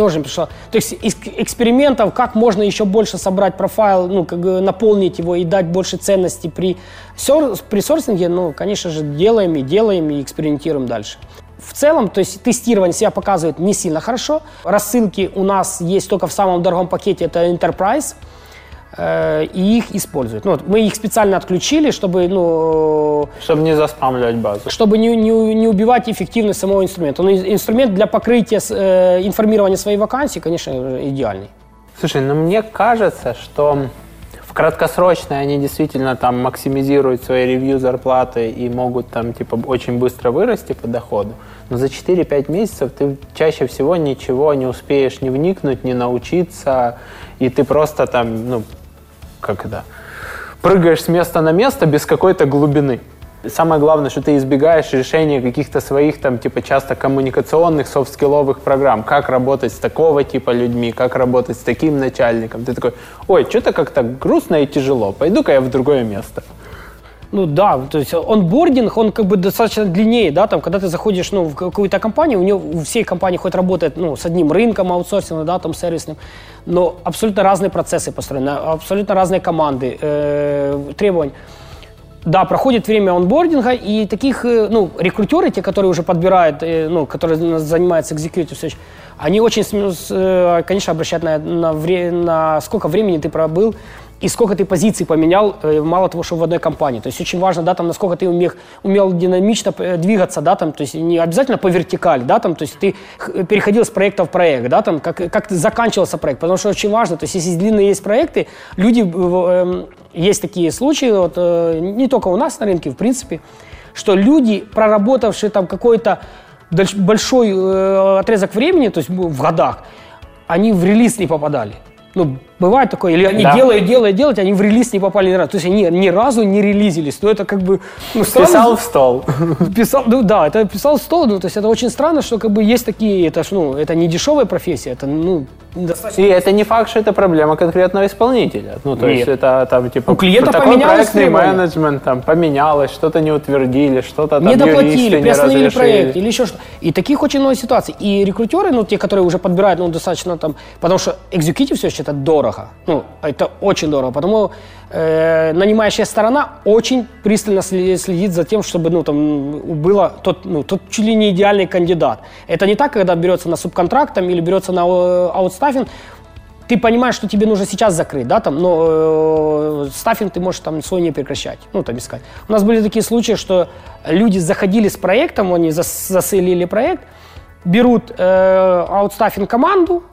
тоже пришло. То есть из экспериментов, как можно еще больше собрать профайл, ну, как бы наполнить его и дать больше ценности при, при сорсинге, ну, конечно же, делаем и делаем и экспериментируем дальше. В целом, то есть тестирование себя показывает не сильно хорошо. Рассылки у нас есть только в самом дорогом пакете, это Enterprise, и их используют. Ну, вот мы их специально отключили, чтобы, ну... Чтобы не заспамливать базу. Чтобы не, не, не убивать эффективность самого инструмента. Но инструмент для покрытия э, информирования своей вакансии, конечно, идеальный. Слушай, ну мне кажется, что в краткосрочной они действительно там максимизируют свои ревью зарплаты и могут там типа очень быстро вырасти по доходу. Но за 4-5 месяцев ты чаще всего ничего не успеешь не вникнуть, не научиться, и ты просто там, ну, как это, прыгаешь с места на место без какой-то глубины. Самое главное, что ты избегаешь решения каких-то своих, там, типа, часто коммуникационных, софт-скилловых программ. Как работать с такого типа людьми, как работать с таким начальником. Ты такой, ой, что-то как-то грустно и тяжело, пойду-ка я в другое место. Ну да, то есть онбординг, он как бы достаточно длиннее, да, там, когда ты заходишь, ну, в какую-то компанию, у нее у всей компании хоть работает, ну, с одним рынком аутсорсинга, да, там, сервисным, но абсолютно разные процессы построены, абсолютно разные команды, э, требования. Да, проходит время онбординга, и таких, э, ну, рекрутеры, те, которые уже подбирают, э, ну, которые занимаются executive search, они очень, э, конечно, обращают на, на, на сколько времени ты пробыл и сколько ты позиций поменял, э, мало того, что в одной компании. То есть очень важно, да, там, насколько ты умел, умел динамично э, двигаться, да, там, то есть не обязательно по вертикали, да, там, то есть ты переходил с проекта в проект, да, там, как, как заканчивался проект, потому что очень важно, то есть если длинные есть проекты, люди, э, есть такие случаи, вот, не только у нас на рынке, в принципе, что люди, проработавшие там какой-то большой отрезок времени, то есть в годах, они в релиз не попадали. Ну, бывает такое, или они да. делают, делают, делают, они в релиз не попали ни разу. То есть они ни разу не релизились. Но это как бы... Ну, странно. Писал в стол. Писал, ну да, это писал в стол. Ну, то есть это очень странно, что как бы есть такие, это, ну, это не дешевая профессия, это, ну, достаточно... И это не факт, что это проблема конкретного исполнителя. Ну, то Нет. есть это там, типа, У клиента такой проектный менеджмент, там, поменялось, что-то не утвердили, что-то там Не доплатили, приостановили проект или еще что И таких очень много ситуаций. И рекрутеры, ну, те, которые уже подбирают, ну, достаточно там, потому что экзекутив все это дорого. Ну, это очень дорого. Потому э, нанимающая сторона очень пристально следит за тем, чтобы ну, там, было тот, ну, тот чуть ли не идеальный кандидат. Это не так, когда берется на субконтрактом или берется на э, аутстаффинг, ты понимаешь, что тебе нужно сейчас закрыть, да, там, но э, стаффинг ты можешь там свой не прекращать, ну, там искать. У нас были такие случаи, что люди заходили с проектом, они зас, заселили проект, берут э, аутстаффинг команду,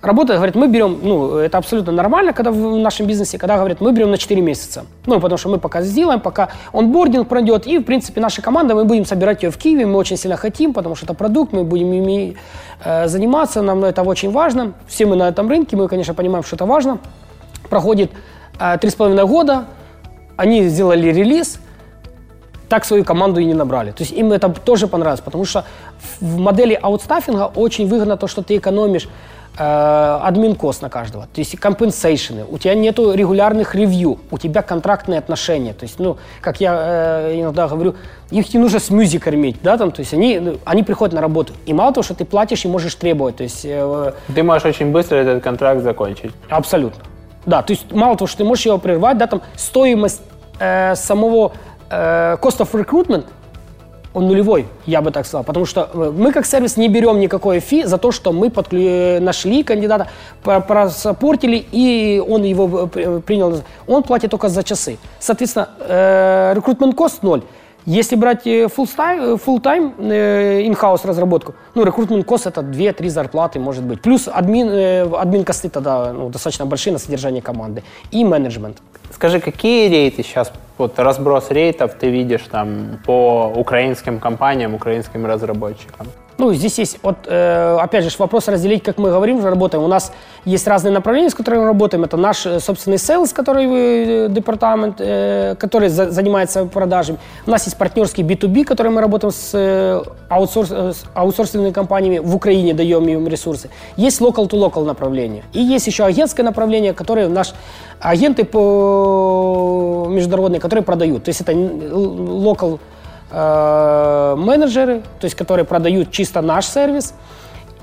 Работа, говорит, мы берем, ну, это абсолютно нормально, когда в нашем бизнесе, когда говорят, мы берем на 4 месяца. Ну, потому что мы пока сделаем, пока онбординг пройдет, и, в принципе, наша команда, мы будем собирать ее в Киеве, мы очень сильно хотим, потому что это продукт, мы будем ими э, заниматься, нам это очень важно. Все мы на этом рынке, мы, конечно, понимаем, что это важно. Проходит э, три с половиной года, они сделали релиз, так свою команду и не набрали. То есть им это тоже понравилось, потому что в модели аутстаффинга очень выгодно то, что ты экономишь админ-кост на каждого, то есть компенсейшены, у тебя нету регулярных ревью, у тебя контрактные отношения, то есть, ну, как я э, иногда говорю, их не нужно с мюзи кормить, да, там, то есть они, ну, они приходят на работу, и мало того, что ты платишь и можешь требовать, то есть... Э, ты можешь очень быстро этот контракт закончить. Абсолютно, да, то есть мало того, что ты можешь его прервать, да, там, стоимость э, самого э, cost of recruitment – он нулевой, я бы так сказал. Потому что э, мы как сервис не берем никакой фи за то, что мы подклю... нашли кандидата, просаппортили, и он его э, принял. Он платит только за часы. Соответственно, рекрутмент кост ноль. Если брать full-time, full-time in-house разработку, ну, рекрутмент кост это 2-3 зарплаты, может быть. Плюс админ, админ косты тогда ну, достаточно большие на содержание команды. И менеджмент. Скажи, какие рейты сейчас, вот разброс рейтов ты видишь там по украинским компаниям, украинским разработчикам? Ну, здесь есть, вот, э, опять же, вопрос разделить, как мы говорим, уже работаем. У нас есть разные направления, с которыми мы работаем. Это наш э, собственный sales, который э, департамент, э, который за, занимается продажами. У нас есть партнерский B2B, который мы работаем с, э, аутсорс, э, с аутсорсинговыми компаниями в Украине, даем им ресурсы. Есть local-to-local направление. И есть еще агентское направление, которое наш агенты по международные, которые продают. То есть это local Э, менеджеры, то есть которые продают чисто наш сервис.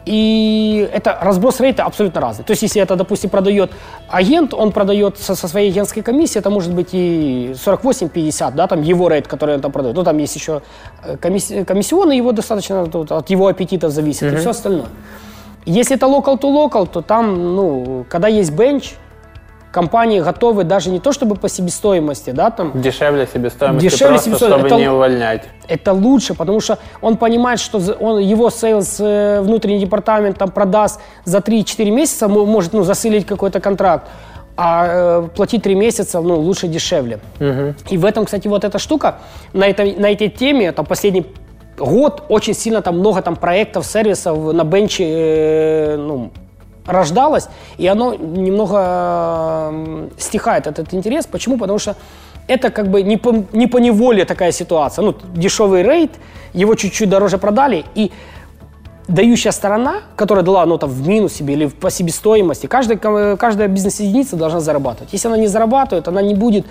И это разброс рейта абсолютно разный. То есть, если это, допустим, продает агент, он продает со, со своей агентской комиссией, это может быть и 48-50, да, там его рейт, который он там продает. Ну, там есть еще э, комисси, комиссионный, его достаточно тут, от его аппетита зависит mm-hmm. и все остальное. Если это local to local, то там, ну, когда есть bench, компании готовы даже не то чтобы по себестоимости, да, там... Дешевле себестоимости, дешевле просто себестоимости. чтобы это, не увольнять. Это лучше, потому что он понимает, что он, его sales, э, внутренний департамент там продаст за 3-4 месяца, может ну, засейлить какой-то контракт, а э, платить 3 месяца, ну, лучше дешевле. Угу. И в этом, кстати, вот эта штука, на, этой, на этой теме, там, последний год очень сильно там много там проектов, сервисов на бенче, э, ну, рождалось, и оно немного стихает, этот интерес. Почему? Потому что это как бы не по, не по неволе такая ситуация. Ну, дешевый рейд, его чуть-чуть дороже продали, и дающая сторона, которая дала ну, там, в минус себе или по себестоимости, каждая, каждая бизнес-единица должна зарабатывать. Если она не зарабатывает, она не будет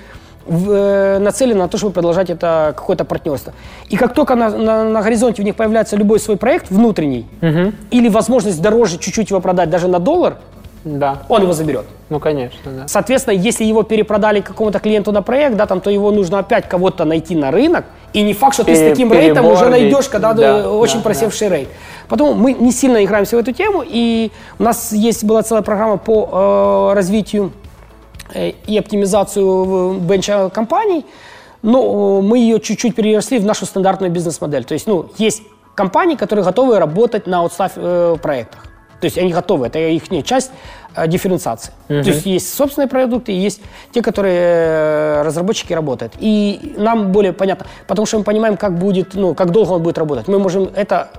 в, э, нацелена на то, чтобы продолжать это какое-то партнерство. И как только на, на, на горизонте у них появляется любой свой проект внутренний, угу. или возможность дороже чуть-чуть его продать даже на доллар, да. он его заберет. Ну, конечно, да. Соответственно, если его перепродали какому-то клиенту на проект, да, там, то его нужно опять кого-то найти на рынок, и не факт, что Пере, ты с таким рейтом уже найдешь, когда да, очень да, просевший да. рейт. Поэтому мы не сильно играемся в эту тему, и у нас есть была целая программа по э, развитию и оптимизацию бенча компаний, но мы ее чуть-чуть переросли в нашу стандартную бизнес-модель. То есть, ну, есть компании, которые готовы работать на отстав э, проектах. То есть они готовы, это их часть э, дифференциации. Uh-huh. То есть есть собственные продукты, есть те, которые э, разработчики работают. И нам более понятно, потому что мы понимаем, как будет, ну, как долго он будет работать. Мы можем это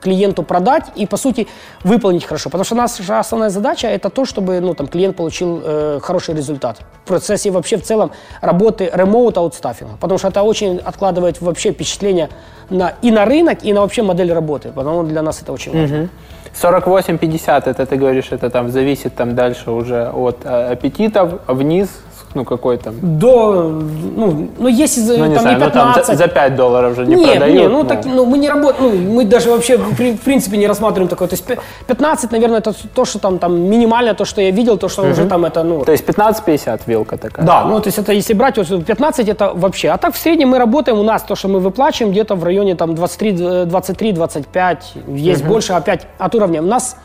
клиенту продать и, по сути, выполнить хорошо. Потому что наша основная задача – это то, чтобы ну, там, клиент получил э, хороший результат в процессе вообще в целом работы ремоут аутстаффинга. Потому что это очень откладывает вообще впечатление на, и на рынок, и на вообще модель работы. Потому для нас это очень важно. 48-50, это ты говоришь, это там зависит там дальше уже от э, аппетитов, вниз ну, какой там? До, ну, ну если ну, не там знаю, не 15... Ну, там за, за 5 долларов же не нет, продают. Нет, ну, ну. Так, ну, мы не работаем, ну, мы даже вообще, в принципе, не рассматриваем такое. То есть 15, наверное, это то, что там, там минимально, то, что я видел, то, что угу. уже там это, ну... То есть 15-50 вилка такая? Да, ну, то есть это, если брать, вот 15 это вообще. А так в среднем мы работаем, у нас то, что мы выплачиваем, где-то в районе там 23-25, есть угу. больше опять от уровня. У нас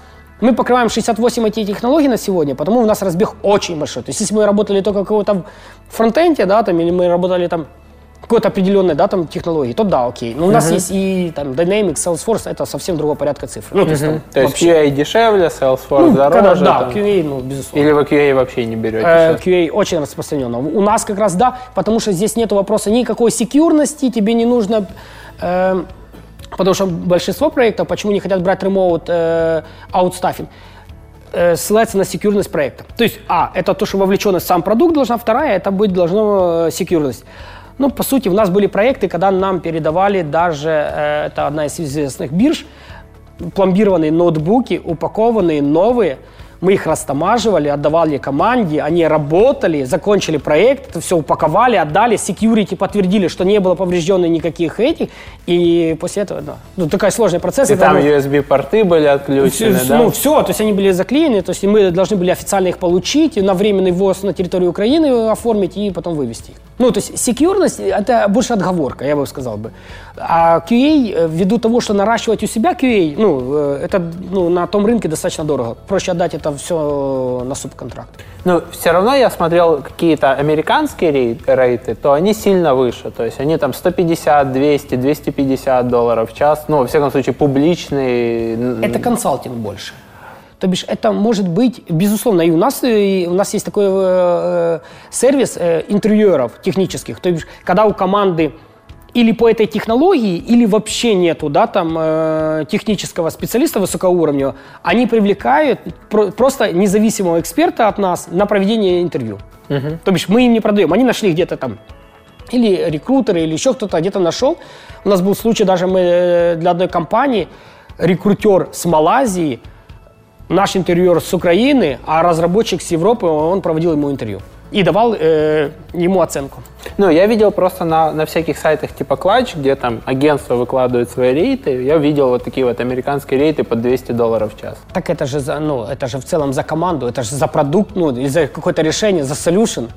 мы покрываем 68 IT-технологий на сегодня, потому у нас разбег очень большой. То есть, если мы работали только в каком-то фронтенде, да, там, или мы работали там какой-то определенной, да, там, технологии, то да, окей. Но у нас uh-huh. есть и там Dynamics, Salesforce, это совсем другого порядка цифр. Ну, то, uh-huh. есть, там, то есть QA дешевле, Salesforce ну, дороже? Когда, да, там. QA, ну, безусловно. Или вы QA вообще не берете? Э, QA очень распространенно. У нас как раз да, потому что здесь нет вопроса никакой секьюрности, тебе не нужно... Э, Потому что большинство проектов, почему не хотят брать ремоут э, аутстаффинг, э, ссылается на секьюрность проекта. То есть, а, это то, что вовлеченность в сам продукт должна, вторая, это быть должно э, секьюрность. Ну, по сути, у нас были проекты, когда нам передавали даже, э, это одна из известных бирж, пломбированные ноутбуки, упакованные, новые – мы их растамаживали, отдавали команде, они работали, закончили проект, это все упаковали, отдали, security подтвердили, что не было повреждено никаких этих, и после этого, да. Ну, такой сложный процесс. И там USB-порты были отключены, все, да? Ну, все, то есть они были заклеены, то есть мы должны были официально их получить, на временный ввоз на территорию Украины оформить и потом вывести их. Ну, то есть секьюрность – это больше отговорка, я бы сказал бы. А QA, э, ввиду того, что наращивать у себя QA, ну, э, это ну, на том рынке достаточно дорого. Проще отдать это это все на субконтракт. Но все равно я смотрел какие-то американские рей- рейты, то они сильно выше. То есть они там 150, 200, 250 долларов в час. Ну, во всяком случае, публичные. Это консалтинг больше. То бишь это может быть, безусловно, и у нас, и у нас есть такой э, сервис э, интервьюеров технических. То бишь, когда у команды или по этой технологии, или вообще нету, да, там, э, технического специалиста высокого уровня, они привлекают про- просто независимого эксперта от нас на проведение интервью. То бишь мы им не продаем, они нашли где-то там или рекрутеры, или еще кто-то где-то нашел. У нас был случай, даже мы э, для одной компании, рекрутер с Малайзии, наш интервьюер с Украины, а разработчик с Европы, он проводил ему интервью и давал э, ему оценку. Ну, я видел просто на, на всяких сайтах типа Clutch, где там агентства выкладывают свои рейты. Я видел вот такие вот американские рейты по 200 долларов в час. Так это же, за, ну, это же в целом за команду, это же за продукт, ну, или за какое-то решение, за solution.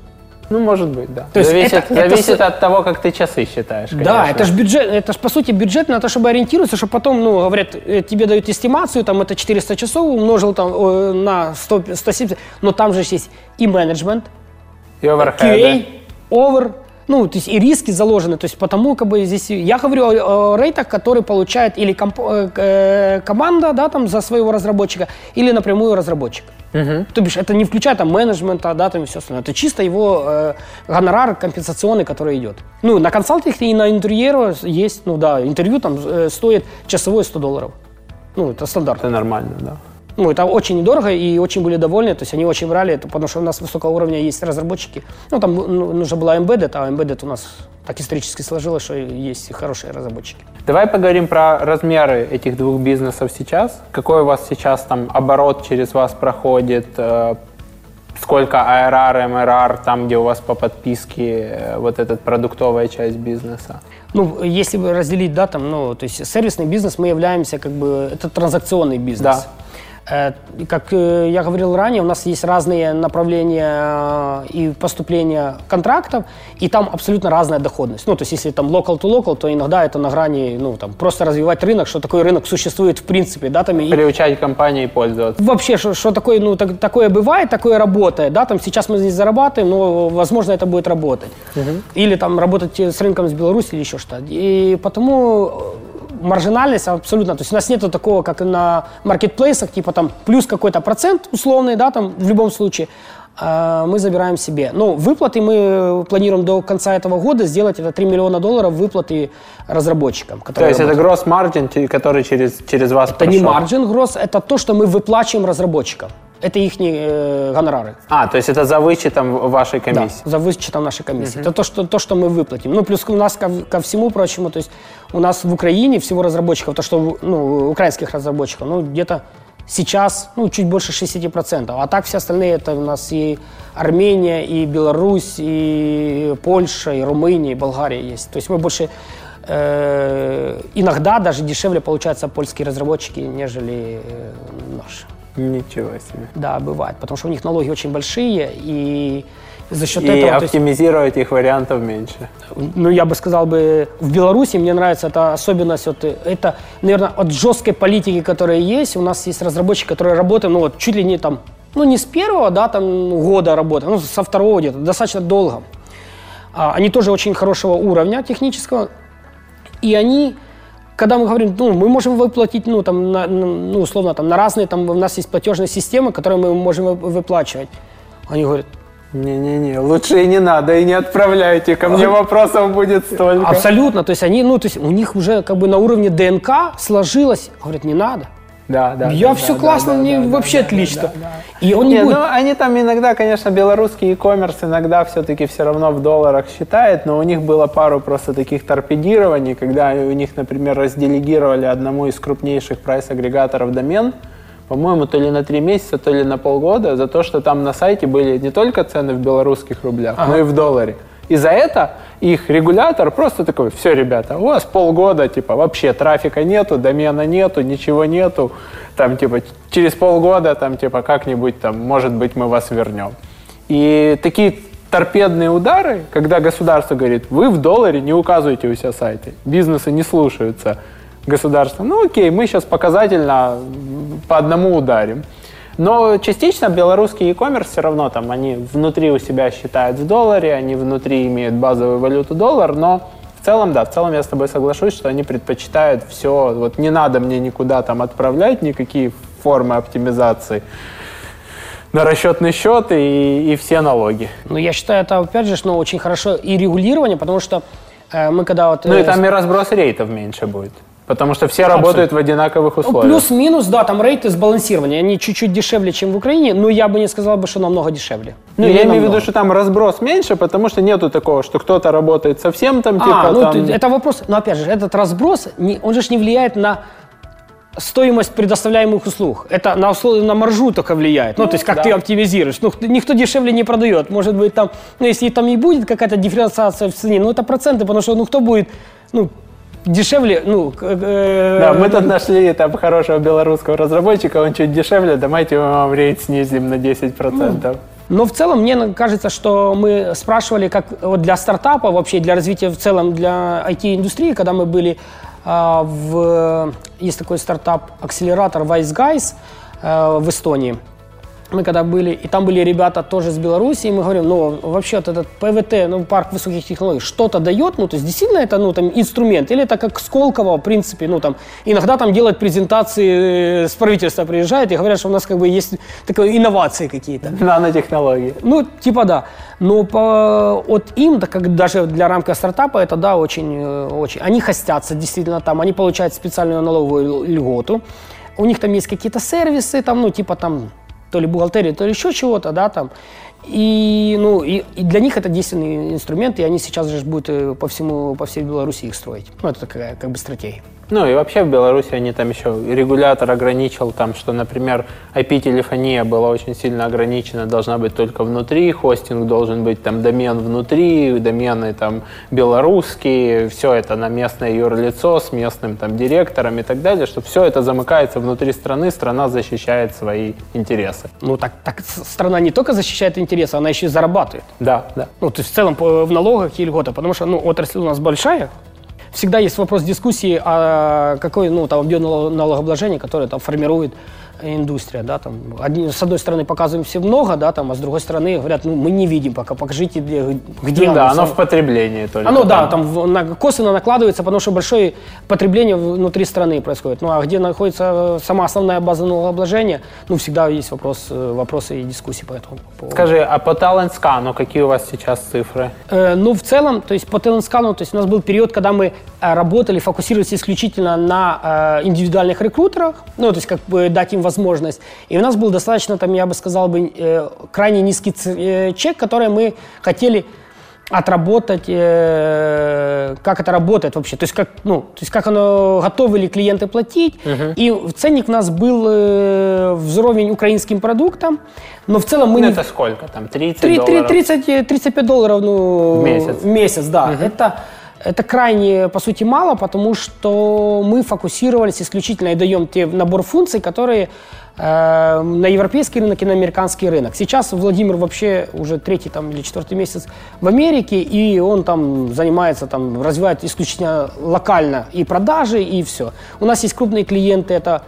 Ну, может быть, да. То есть зависит это- это зависит с- от того, как ты часы считаешь. Да, конечно. это же бюджет, это же по сути бюджет на то, чтобы ориентироваться, чтобы потом, ну, говорят, э, тебе дают эстимацию, там это 400 часов, умножил там э, на 100, 170, но там же есть и менеджмент, И оверхеды. QA, over, ну, то есть и риски заложены, то есть потому как бы здесь, я говорю о, о рейтах, которые получает или комп- э, э, команда, да, там за своего разработчика, или напрямую разработчик. То бишь это не включая там менеджмента, да, там и все остальное, это чисто его э, гонорар компенсационный, который идет. Ну, на консалтинге и на интервьюера есть, ну да, интервью там э, стоит часовое 100 долларов. Ну, это стандарт. Это нормально, да. Ну, это очень недорого, и очень были довольны, то есть они очень брали это, потому что у нас высокого уровня есть разработчики. Ну, там ну, нужно было embedded, а embedded у нас так исторически сложилось, что есть хорошие разработчики. Давай поговорим про размеры этих двух бизнесов сейчас. Какой у вас сейчас там оборот через вас проходит? э, Сколько ARR, MRR, там, где у вас по подписке э, вот эта продуктовая часть бизнеса? Ну, если бы разделить, да, там, ну, то есть сервисный бизнес, мы являемся, как бы, это транзакционный бизнес. Да. Э, Как э, я говорил ранее, у нас есть разные направления э, и поступления контрактов, и там абсолютно разная доходность. Ну, то есть если там local to local, то иногда это на грани, ну, там, просто развивать рынок, что такой рынок существует в принципе, да, там, и Приучать компании пользоваться. вообще, что, что такое, ну, так- такое бывает, такое работает, да, там сейчас мы здесь зарабатываем, но, возможно, это будет работать. Или там работать с рынком с Беларуси или еще что-то. И потому маржинальность абсолютно, то есть у нас нету такого, как на маркетплейсах, типа там плюс какой-то процент условный, да, там в любом случае, э, мы забираем себе. Но выплаты мы планируем до конца этого года сделать, это 3 миллиона долларов выплаты разработчикам. То есть это работают. gross margin, те- который через, через вас Это не прошел. маржин гросс, это то, что мы выплачиваем разработчикам. Это их э, гонорары. А, то есть это за вычетом вашей Да, комиссии. за вычетом нашей комиссии. Это то что, то, что мы выплатим. Ну, плюс у нас ко, ко всему прочему, то есть у нас в Украине всего разработчиков, то, что, ну, украинских разработчиков, ну, где-то сейчас, ну, чуть больше 60%. А так все остальные, это у нас и Армения, и Беларусь, и Польша, и Румыния, и Болгария есть. То есть мы больше, э, иногда даже дешевле получаются польские разработчики, нежели э, наши. Ничего себе. Да, бывает, потому что у них налоги очень большие, и за счет И этого... то есть, оптимизировать их вариантов меньше. ну, я бы сказал бы, в Беларуси мне нравится эта особенность, вот, э, это, наверное, от жесткой политики, которая есть, у нас есть разработчики, которые работают, ну, вот, чуть ли не там, ну, не с первого, да, там, года работы, ну, со второго где-то, достаточно долго. А, они тоже очень хорошего уровня технического, и они, когда мы говорим, ну, мы можем выплатить, ну, там, на- ну, условно, там, на разные, там, у нас есть платежные системы, которые мы можем вы- выплачивать. Они говорят, Не-не-не, лучше и не надо, и не отправляйте, ко мне вопросов будет столько. Абсолютно. То есть они, ну, то есть у них уже как бы на уровне ДНК сложилось. Говорят, не надо. Да, да. Я да, все да, классно, да, мне да, вообще да, отлично. да, да. И он не, Не, будет. ну они там иногда, конечно, белорусский e-commerce иногда все-таки все равно в долларах считает, но у них было пару просто таких торпедирований, когда у них, например, разделегировали одному из крупнейших прайс-агрегаторов домен, по-моему, то ли на три месяца, то ли на полгода, за то, что там на сайте были не только цены в белорусских рублях, но и в долларе. И за это их регулятор просто такой, все, ребята, у вас полгода, типа, вообще трафика нету, домена нету, ничего нету, там, типа, через полгода, там, типа, как-нибудь, там, может быть, мы вас вернем. И такие торпедные удары, когда государство говорит, вы в долларе не указываете у себя сайты, бизнесы не слушаются государства, ну окей, мы сейчас показательно по одному ударим. Но частично белорусский e-commerce все равно там, они внутри у себя считают в долларе, они внутри имеют базовую валюту доллар, но в целом, да, в целом я с тобой соглашусь, что они предпочитают все, вот не надо мне никуда там отправлять никакие формы оптимизации на расчетный счет и, и все налоги. Ну, я считаю, это, опять же, ну, очень хорошо и регулирование, потому что э, мы когда вот... Ну, и э, там и разброс рейтов меньше будет. Потому что все работают в одинаковых Ну, условиях. плюс-минус, да, там рейты сбалансированы. Они чуть-чуть дешевле, чем в Украине, но я бы не сказал бы, что намного дешевле. Ну, я имею в виду, что там разброс меньше, потому что нету такого, что кто-то работает совсем там, типа, А, ну, там... это вопрос, но опять же, этот разброс, не- он же не влияет на стоимость предоставляемых услуг. Это на, условия, на маржу только влияет. Ну, то есть, как да. ты оптимизируешь. Ну, никто дешевле не продает. Может быть, там, ну, если там и будет какая-то дифференциация в цене, ну, это проценты, потому что, ну, кто будет, ну, дешевле, ну... э, Да, мы тут нашли там хорошего белорусского разработчика, он чуть дешевле, давайте мы вам рейд снизим на 10%. Но в целом мне кажется, что мы спрашивали, как вот для стартапа, вообще для развития в целом для IT-индустрии, когда мы были а, в... Есть такой стартап-акселератор Wise Guys а, в Эстонии. Мы когда были, и там были ребята тоже с Беларуси, и мы говорим, ну, вообще вот этот ПВТ, ну, парк высоких технологий, что-то дает, ну, то есть действительно это, ну, там, инструмент, или это как Сколково, в принципе, ну, там, иногда там делают презентации, э, с правительства приезжают и говорят, что у нас как бы есть такие инновации какие-то. Нанотехнологии. Ну, типа да. Но по, от им, так как даже для рамка стартапа, это да, очень, э, очень. Они хостятся действительно там, они получают специальную налоговую льготу. У них там есть какие-то сервисы, там, ну, типа там, то ли бухгалтерия, то ли еще чего-то, да, там. И, ну, и, и для них это действенный инструмент, и они сейчас же будут э, по всему, по всей Беларуси их строить. Ну, это такая, как бы, стратегия. Ну и вообще в Беларуси они там еще, регулятор ограничил там, что, например, IP-телефония была очень сильно ограничена, должна быть только внутри, хостинг должен быть там домен внутри, домены там белорусские, все это на местное юрлицо с местным там директором и так далее, что все это замыкается внутри страны, страна защищает свои интересы. Ну, так, так страна не только защищает интересы, она еще и зарабатывает. Да, да. Ну, то есть в целом в налогах и льготы, потому что, ну, отрасль у нас большая. Всегда есть вопрос дискуссии, а какой, ну, там, объем налог- налогообложения, которое там формирует индустрия, да, там, одни- с одной стороны показываем все много, да, там, а с другой стороны говорят, ну, мы не видим пока, покажите, где, где Ну да, оно в потреблении только. оно, да, там в- на, косвенно накладывается, потому что большое потребление внутри страны происходит. Ну, а где находится сама основная база налогообложения, ну, всегда есть вопрос, э, вопросы и дискуссии по этому поводу. Скажи, а по талент-скану какие у вас сейчас цифры? Э, Ну, в целом, то есть по Теленскану, то есть у нас был период, когда мы э, работали, фокусировались исключительно на э, индивидуальных рекрутерах, ну, то есть как бы дать им возможность. И у нас был достаточно, там, я бы сказал, бы, э, крайне низкий э, чек, который мы хотели отработать, э, как это работает вообще, то есть как, ну, то есть как оно, готовы ли клиенты платить. И ценник у нас был э, взровень украинским продуктам, но в целом мы Ну, не... это сколько там? 30 Три- три- долларов? 30, э, 35 долларов ну, В месяц. В месяц, да. Это, это крайне, по сути, мало, потому что мы фокусировались исключительно и даем те набор функций, которые э, на европейский рынок и на американский рынок. Сейчас Владимир вообще уже третий там, или четвертый месяц в Америке, и он там занимается, там, развивает исключительно локально и продажи, и все. У нас есть крупные клиенты, это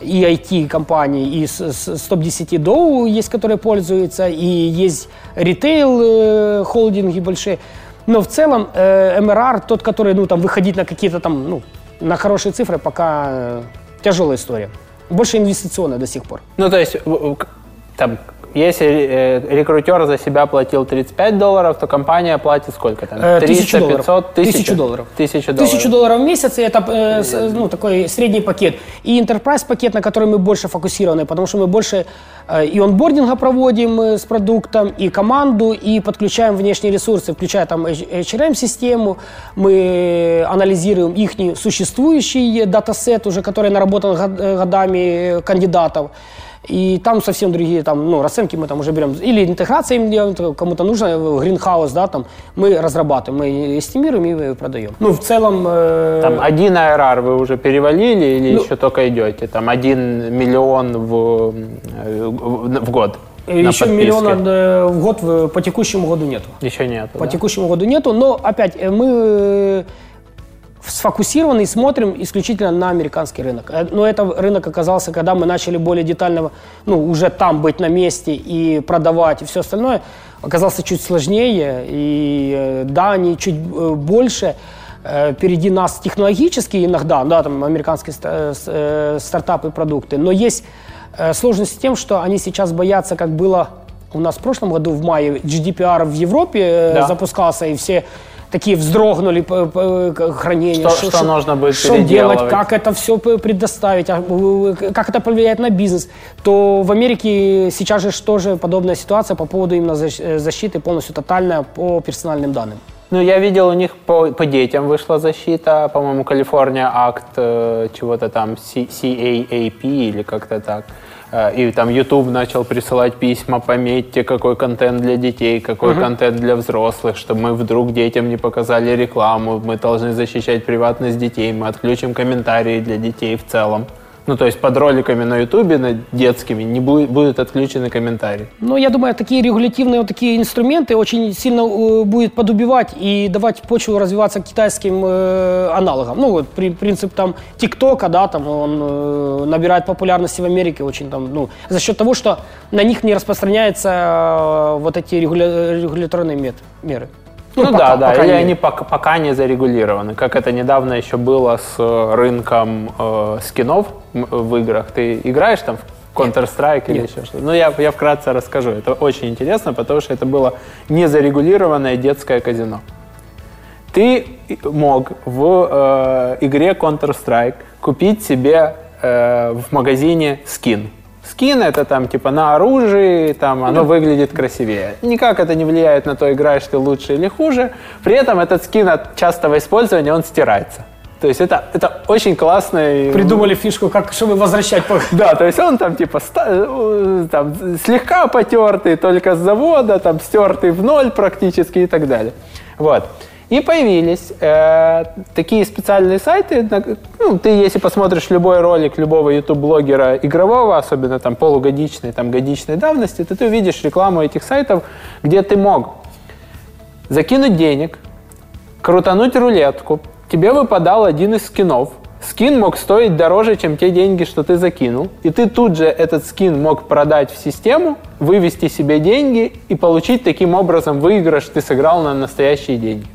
и IT-компании, и с, с, с топ-10 Доу есть, которые пользуются, и есть ритейл-холдинги большие. Но в целом э, МРР, тот, который ну, там, выходить на какие-то там, ну, на хорошие цифры, пока э, тяжелая история. Больше инвестиционная до сих пор. Ну, то есть, там, если э, рекрутер за себя платил 35 долларов, то компания платит сколько там? Э, 300, тысячу долларов. 500, Тысячу долларов. Тысячу долларов. Тысячу долларов в месяц, и это э, ну, такой средний пакет. И enterprise пакет, на который мы больше фокусированы, потому что мы больше э, и онбординга проводим э, с продуктом, и команду, и подключаем внешние ресурсы, включая там HRM-систему, мы анализируем их существующий датасет, уже который наработан год- э, годами э, кандидатов. И там совсем другие там, ну, расценки мы там уже берем. Или интеграция им делаем, то кому-то нужно, э, гринхаус, да, там, мы разрабатываем, мы эстимируем и продаем. Ну, в целом... э, Там один ARR вы уже перевалили или Ну- еще только идете? Там один миллион в, э, в, в год еще подписке? миллиона э, в год по текущему году нету. Еще нет. По текущему году нету, но опять э, мы э, сфокусированы и смотрим исключительно на американский рынок. Э, но это рынок оказался, когда мы начали более детально, ну, уже там быть на месте и продавать, и все остальное, оказался чуть сложнее. И э, да, они чуть э, больше впереди нас технологически иногда, да, там американские стартапы, продукты, но есть сложность с тем, что они сейчас боятся, как было у нас в прошлом году в мае GDPR в Европе да. запускался, и все такие вздрогнули хранению. Что, что, что нужно будет Что делать, как это все предоставить, а, как это повлияет на бизнес. То в Америке сейчас же тоже подобная ситуация по поводу именно э, защиты полностью тотальная по персональным данным. Ну, я видел у них по, по детям вышла защита, по-моему, Калифорния акт э, чего-то там, C, CAAP или как-то так. Э, и там YouTube начал присылать письма, пометьте, какой контент для детей, какой uh-huh. контент для взрослых, чтобы мы вдруг детям не показали рекламу, мы должны защищать приватность детей, мы отключим комментарии для детей в целом. Ну, то есть под роликами на Ютубе, на детскими, не будет, будут отключены комментарии. Ну, я думаю, такие регулятивные вот такие инструменты очень сильно э, будет подубивать и давать почву развиваться китайским э, аналогам. Ну, вот при, принцип там ТикТока, да, там он э, набирает популярности в Америке очень там, ну, за счет того, что на них не распространяются э, вот эти регуля, регуляторные мет, меры. Ну, ну пока, да, да, или не... они пока, пока не зарегулированы, как это недавно еще было с э, рынком э, скинов в играх. Ты играешь там в Counter-Strike или еще что-то? Ну, я, я вкратце расскажу. Это очень интересно, потому что это было незарегулированное детское казино. Ты мог в э, игре Counter-Strike купить себе э, в магазине скин скин, это там типа на оружии, там оно выглядит красивее. Никак это не влияет на то, играешь ты лучше или хуже. При этом этот скин от частого использования, он стирается. То есть это, это очень классно. Придумали фишку, как, чтобы возвращать. Да, то есть он там типа э, там, слегка потертый только с завода, там стертый в ноль практически и так далее. Вот. И появились э, такие специальные сайты. Ну, ты, если посмотришь любой ролик любого YouTube-блогера игрового, особенно там полугодичной, там годичной давности, то ты увидишь рекламу этих сайтов, где ты мог закинуть денег, крутануть рулетку, тебе выпадал один из скинов. Скин мог стоить дороже, чем те деньги, что ты закинул. И ты тут же этот скин мог продать в систему, вывести себе деньги и получить таким образом выигрыш, ты сыграл на настоящие деньги.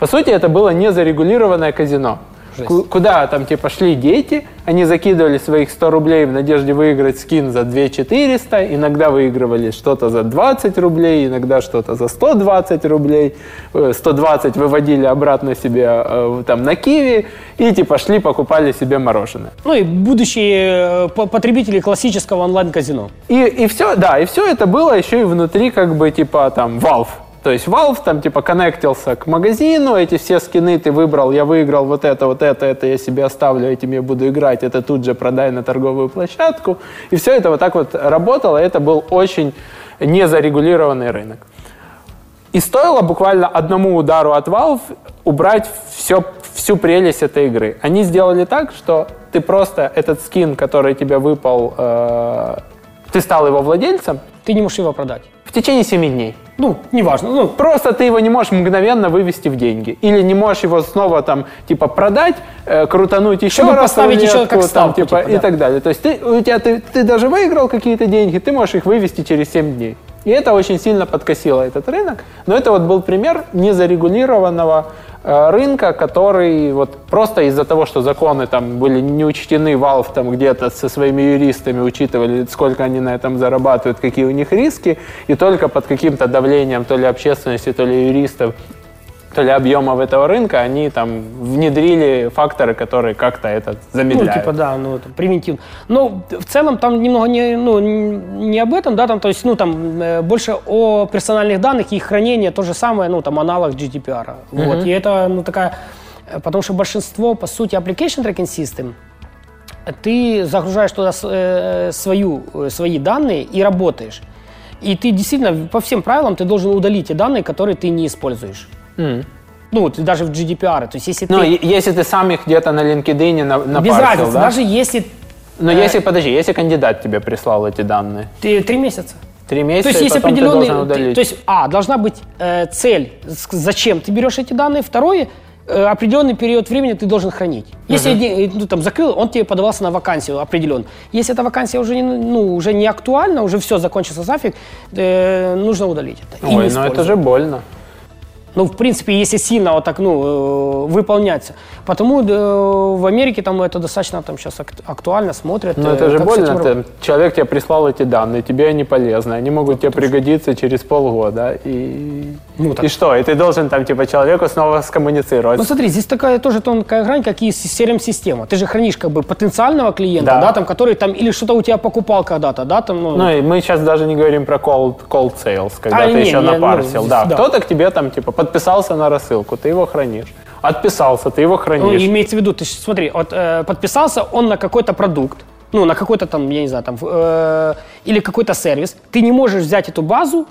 По сути, это было незарегулированное казино. Жесть. Куда там типа шли дети, они закидывали своих 100 рублей в надежде выиграть скин за 2 400, иногда выигрывали что-то за 20 рублей, иногда что-то за 120 рублей, 120 э, выводили обратно себе э, там на Киви и типа шли покупали себе мороженое. Ну и будущие э, потребители классического онлайн-казино. И, и все, да, и все это было еще и внутри как бы типа там Valve то есть Valve там типа коннектился к магазину, эти все скины ты выбрал, я выиграл вот это, вот это, это я себе оставлю, этим я буду играть, это тут же продай на торговую площадку. И все это вот так вот работало, это был очень незарегулированный рынок. И стоило буквально одному удару от Valve убрать все, всю прелесть этой игры. Они сделали так, что ты просто этот скин, который тебе выпал, э, ты стал его владельцем. Ты не можешь его продать. В течение 7 дней. Ну, неважно. Ну, просто ты его не можешь мгновенно вывести в деньги. Или не можешь его снова там, типа, продать, э, крутануть еще Чтобы раз. поставить еще как ставку, там, типа, типа, и так далее. То есть ты, у тебя, ты, ты даже выиграл какие-то деньги, ты можешь их вывести через 7 дней. И это очень сильно подкосило этот рынок. Но это вот был пример незарегулированного Э, рынка, который вот просто из-за того, что законы там были не учтены, Valve там где-то со своими юристами учитывали, сколько они на этом зарабатывают, какие у них риски, и только под каким-то давлением то ли общественности, то ли юристов то ли объемов этого рынка, они там внедрили факторы, которые как-то это замедляют. Ну, типа, да, ну, это превентивно. Но в целом там немного не, ну, не об этом, да, там, то есть, ну, там, э, больше о персональных данных и их хранении, то же самое, ну, там, аналог GDPR. Mm-hmm. Вот, и это, ну, такая, э, потому что большинство, по сути, application tracking system, ты загружаешь туда э, свою, свои данные и работаешь. И ты действительно по всем правилам ты должен удалить те данные, которые ты не используешь. Mm. Ну, вот даже в GDPR. То есть, если ну, ты... если ты сам их где-то на LinkedIn напарсил, Без разницы, да? даже если... Но э... если, подожди, если кандидат тебе прислал эти данные? Ты, три месяца. Три месяца, то есть, есть определенный, ты, то есть, а, должна быть э, цель, зачем ты берешь эти данные. Второе, э, определенный период времени ты должен хранить. Если uh ну, там закрыл, он тебе подавался на вакансию определенно. Если эта вакансия уже не, ну, уже не актуальна, уже все, закончился зафиг, э, нужно удалить это. Ой, ну это же больно. Ну, в принципе, если сильно вот так, ну, э, выполняться. Потому э, в Америке там это достаточно там сейчас актуально смотрят. Но это э, же больно. Ты, человек тебе прислал эти данные, тебе они полезны, они могут ну, тебе пригодиться через полгода. И, ну, так. и что? И ты должен там типа человеку снова скоммуницировать. Ну смотри, здесь такая тоже тонкая грань, как и CRM-система. Ты же хранишь как бы потенциального клиента, да, да там, который там или что-то у тебя покупал когда-то, да, там. Ну, ну и мы сейчас даже не говорим про cold, cold sales, когда а, ты не, еще не, напарсил. Ну, да, да. кто-то к тебе там типа подписался на рассылку, ты его хранишь. Отписался, ты его хранишь. Ну, имеется в виду, ты смотри, вот, э, подписался он на какой-то продукт, ну, на какой-то там, я не знаю, там, э, или какой-то сервис, ты не можешь взять эту базу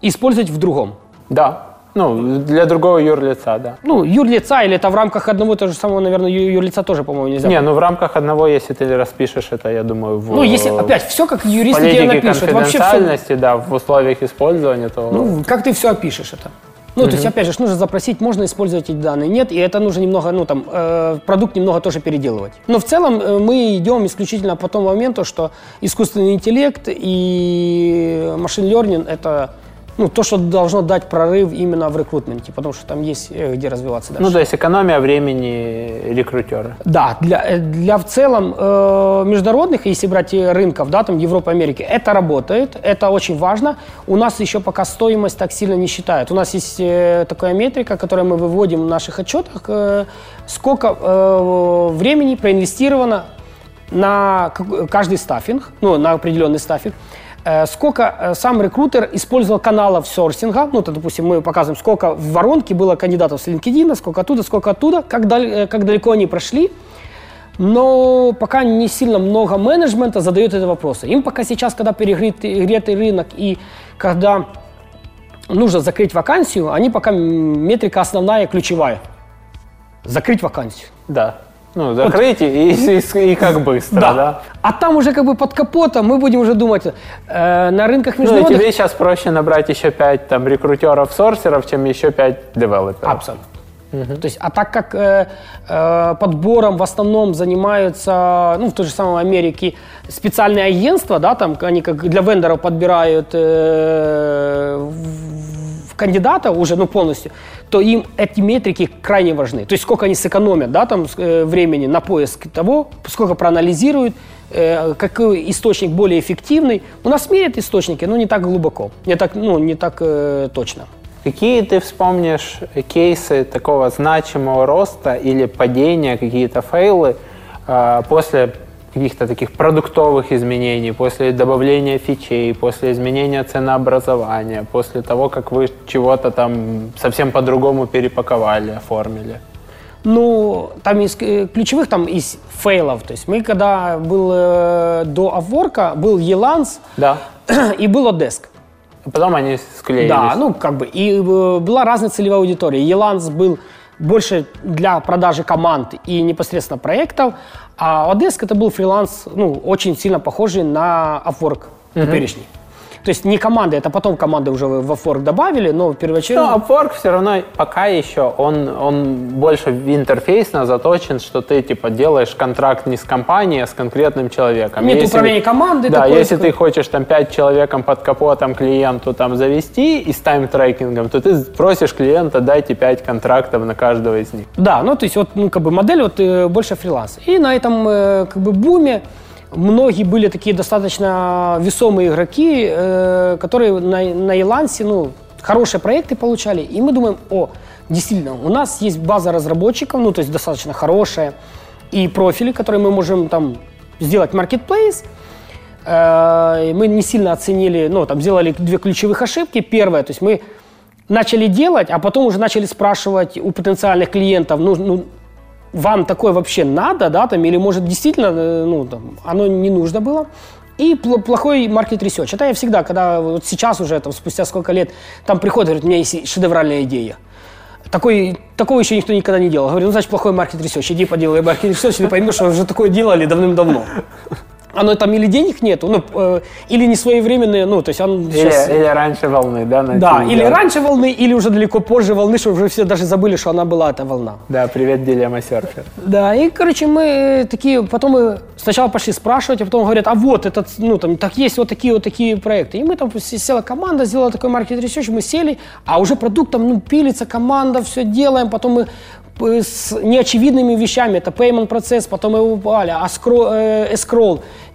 и использовать в другом. Да. Ну, для другого юрлица, да. Ну, юрлица, или это в рамках одного того же самого, наверное, юрлица тоже, по-моему, нельзя. Не, ну в рамках одного, если ты распишешь это, я думаю, в... Ну, если, опять, все как юристы тебе напишут. Вообще все... да, в условиях использования, то... Ну, как ты все опишешь это? Ну, mm-hmm. то есть, опять же, нужно запросить, можно использовать эти данные, нет, и это нужно немного, ну, там, э, продукт немного тоже переделывать. Но в целом э, мы идем исключительно по тому моменту, что искусственный интеллект и машин learning – это ну, то, что должно дать прорыв именно в рекрутменте, потому что там есть э, где развиваться дальше. Ну, то есть экономия времени рекрутера. Да, для, э, для в целом э, международных, если брать рынков, да, там Европа, Америки, это работает, это очень важно. У нас еще пока стоимость так сильно не считает. У нас есть э, такая метрика, которую мы выводим в наших отчетах, э, сколько э, времени проинвестировано на каждый стаффинг, ну, на определенный стаффинг. Э, сколько э, сам рекрутер использовал каналов сорсинга, ну, то, допустим, мы показываем, сколько в воронке было кандидатов с LinkedIn, сколько оттуда, сколько оттуда, как, дал, э, как далеко они прошли, но пока не сильно много менеджмента задает эти вопросы. Им пока сейчас, когда перегретый рынок и когда нужно закрыть вакансию, они пока метрика основная, ключевая. Закрыть вакансию. Да. Ну, закрыть и, и, и как быстро, да. да. А там уже как бы под капотом мы будем уже думать, э, на рынках международных... Ну, тебе сейчас проще набрать еще пять там рекрутеров-сорсеров, чем еще пять девелоперов. Абсолютно. Угу. То есть, а так как э, э, подбором в основном занимаются, ну, в той же самой Америке специальные агентства, да, там они как для вендоров подбирают э, кандидата уже, ну, полностью, то им эти метрики крайне важны. То есть сколько они сэкономят, да, там, э, времени на поиск того, сколько проанализируют, э, какой источник более эффективный. У нас меряют источники, но не так глубоко, не так, ну, не так э, точно. Какие ты вспомнишь кейсы такого значимого роста или падения, какие-то фейлы э, после каких-то таких продуктовых изменений, после добавления фичей, после изменения ценообразования, после того, как вы чего-то там совсем по-другому перепаковали, оформили? Ну, там из э, ключевых там из фейлов. То есть мы когда был э, до Upwork, был Еланс да. и был Odesk. Потом они склеились. Да, ну как бы. И э, была разная целевая аудитория. Еланс был больше для продажи команд и непосредственно проектов, а Odesk это был фриланс, ну, очень сильно похожий на Upwork угу. теперешний. То есть не команды, это потом команды уже в Upwork добавили, но первоначально... Но Upwork все равно пока еще, он, он больше интерфейсно заточен, что ты типа делаешь контракт не с компанией, а с конкретным человеком. Нет если, управления командой. Да, такой, если такой... ты хочешь там пять человеком под капотом клиенту там завести и с тайм-трекингом, то ты просишь клиента дайте пять контрактов на каждого из них. Да, ну то есть вот ну, как бы модель вот э, больше фриланс. И на этом э, как бы буме многие были такие достаточно весомые игроки, э, которые на, на Илансе, ну, хорошие проекты получали. И мы думаем, о, действительно, у нас есть база разработчиков, ну, то есть достаточно хорошая, и профили, которые мы можем там сделать marketplace. Э, мы не сильно оценили, ну, там, сделали две ключевых ошибки. Первое, то есть мы начали делать, а потом уже начали спрашивать у потенциальных клиентов, ну, ну вам такое вообще надо, да, там, или может действительно, э, ну, там, оно не нужно было. И плохой market research. Это я всегда, когда вот сейчас уже, там, спустя сколько лет, там приходят, говорят, у меня есть шедевральная идея. Такой, такого еще никто никогда не делал. Говорю, ну, значит, плохой market research. Иди поделай market research, ты поймешь, что уже такое делали давным-давно. Оно там или денег нету, ну, э, или не своевременные, ну, то есть он Или, сейчас... или раньше волны, да? Да, или делать? раньше волны, или уже далеко позже волны, что уже все даже забыли, что она была, эта волна. Да, привет, дилемма серфер. Да, и, короче, мы такие, потом мы сначала пошли спрашивать, а потом говорят, а вот этот, ну, там, так есть вот такие вот такие проекты. И мы там, села команда, сделала такой маркет ресерч, мы сели, а уже продукт там, ну, пилится, команда, все делаем, потом мы с неочевидными вещами, это payment процесс, потом его упали, а скро- э,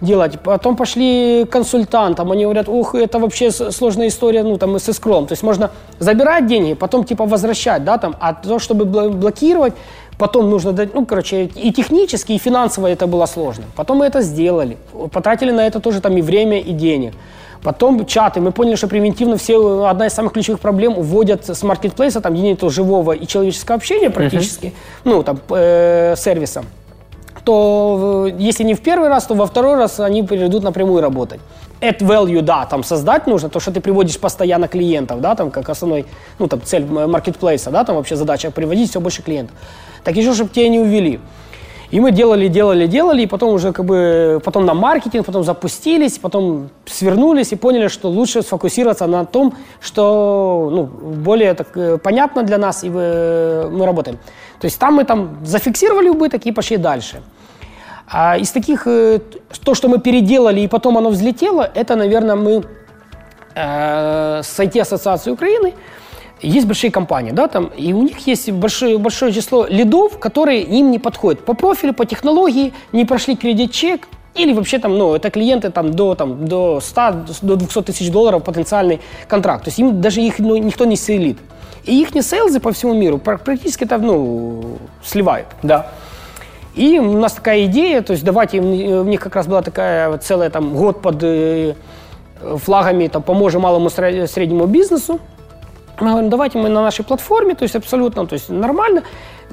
делать, потом пошли консультантам, они говорят, ух, это вообще сложная история, ну, там, с escrow, то есть можно забирать деньги, потом, типа, возвращать, да, там, а то, чтобы бл- блокировать, Потом нужно дать, ну, короче, и технически, и финансово это было сложно. Потом мы это сделали. Потратили на это тоже там и время, и денег. Потом чаты. Мы поняли, что превентивно все, одна из самых ключевых проблем, уводят с маркетплейса, там, нет живого и человеческого общения практически, ну, там, э, сервиса то э, если не в первый раз, то во второй раз они перейдут напрямую работать. Add value, да, там создать нужно, то, что ты приводишь постоянно клиентов, да, там как основной, ну, там цель маркетплейса, да, там вообще задача приводить все больше клиентов. Так еще, чтобы тебя не увели. И мы делали, делали, делали, и потом уже как бы, потом на маркетинг, потом запустились, потом свернулись и поняли, что лучше сфокусироваться на том, что ну, более так, э, понятно для нас, и мы работаем. То есть там мы там зафиксировали убыток и пошли дальше. А из таких, э, то, что мы переделали, и потом оно взлетело, это, наверное, мы э, с IT-ассоциацией Украины, есть большие компании, да, там, и у них есть большое, большое число лидов, которые им не подходят по профилю, по технологии, не прошли кредит-чек, или вообще там, ну, это клиенты там до, там, до 100, до 200 тысяч долларов потенциальный контракт. То есть им даже их ну, никто не сейлит. И их не сейлзы по всему миру пр- практически это, ну, сливают. Да. И у нас такая идея, то есть давайте, им- э, у них как раз была такая целая там год под э, флагами, там, поможем малому сре- среднему бизнесу. Мы говорим, давайте мы на нашей платформе, то есть абсолютно, то есть нормально,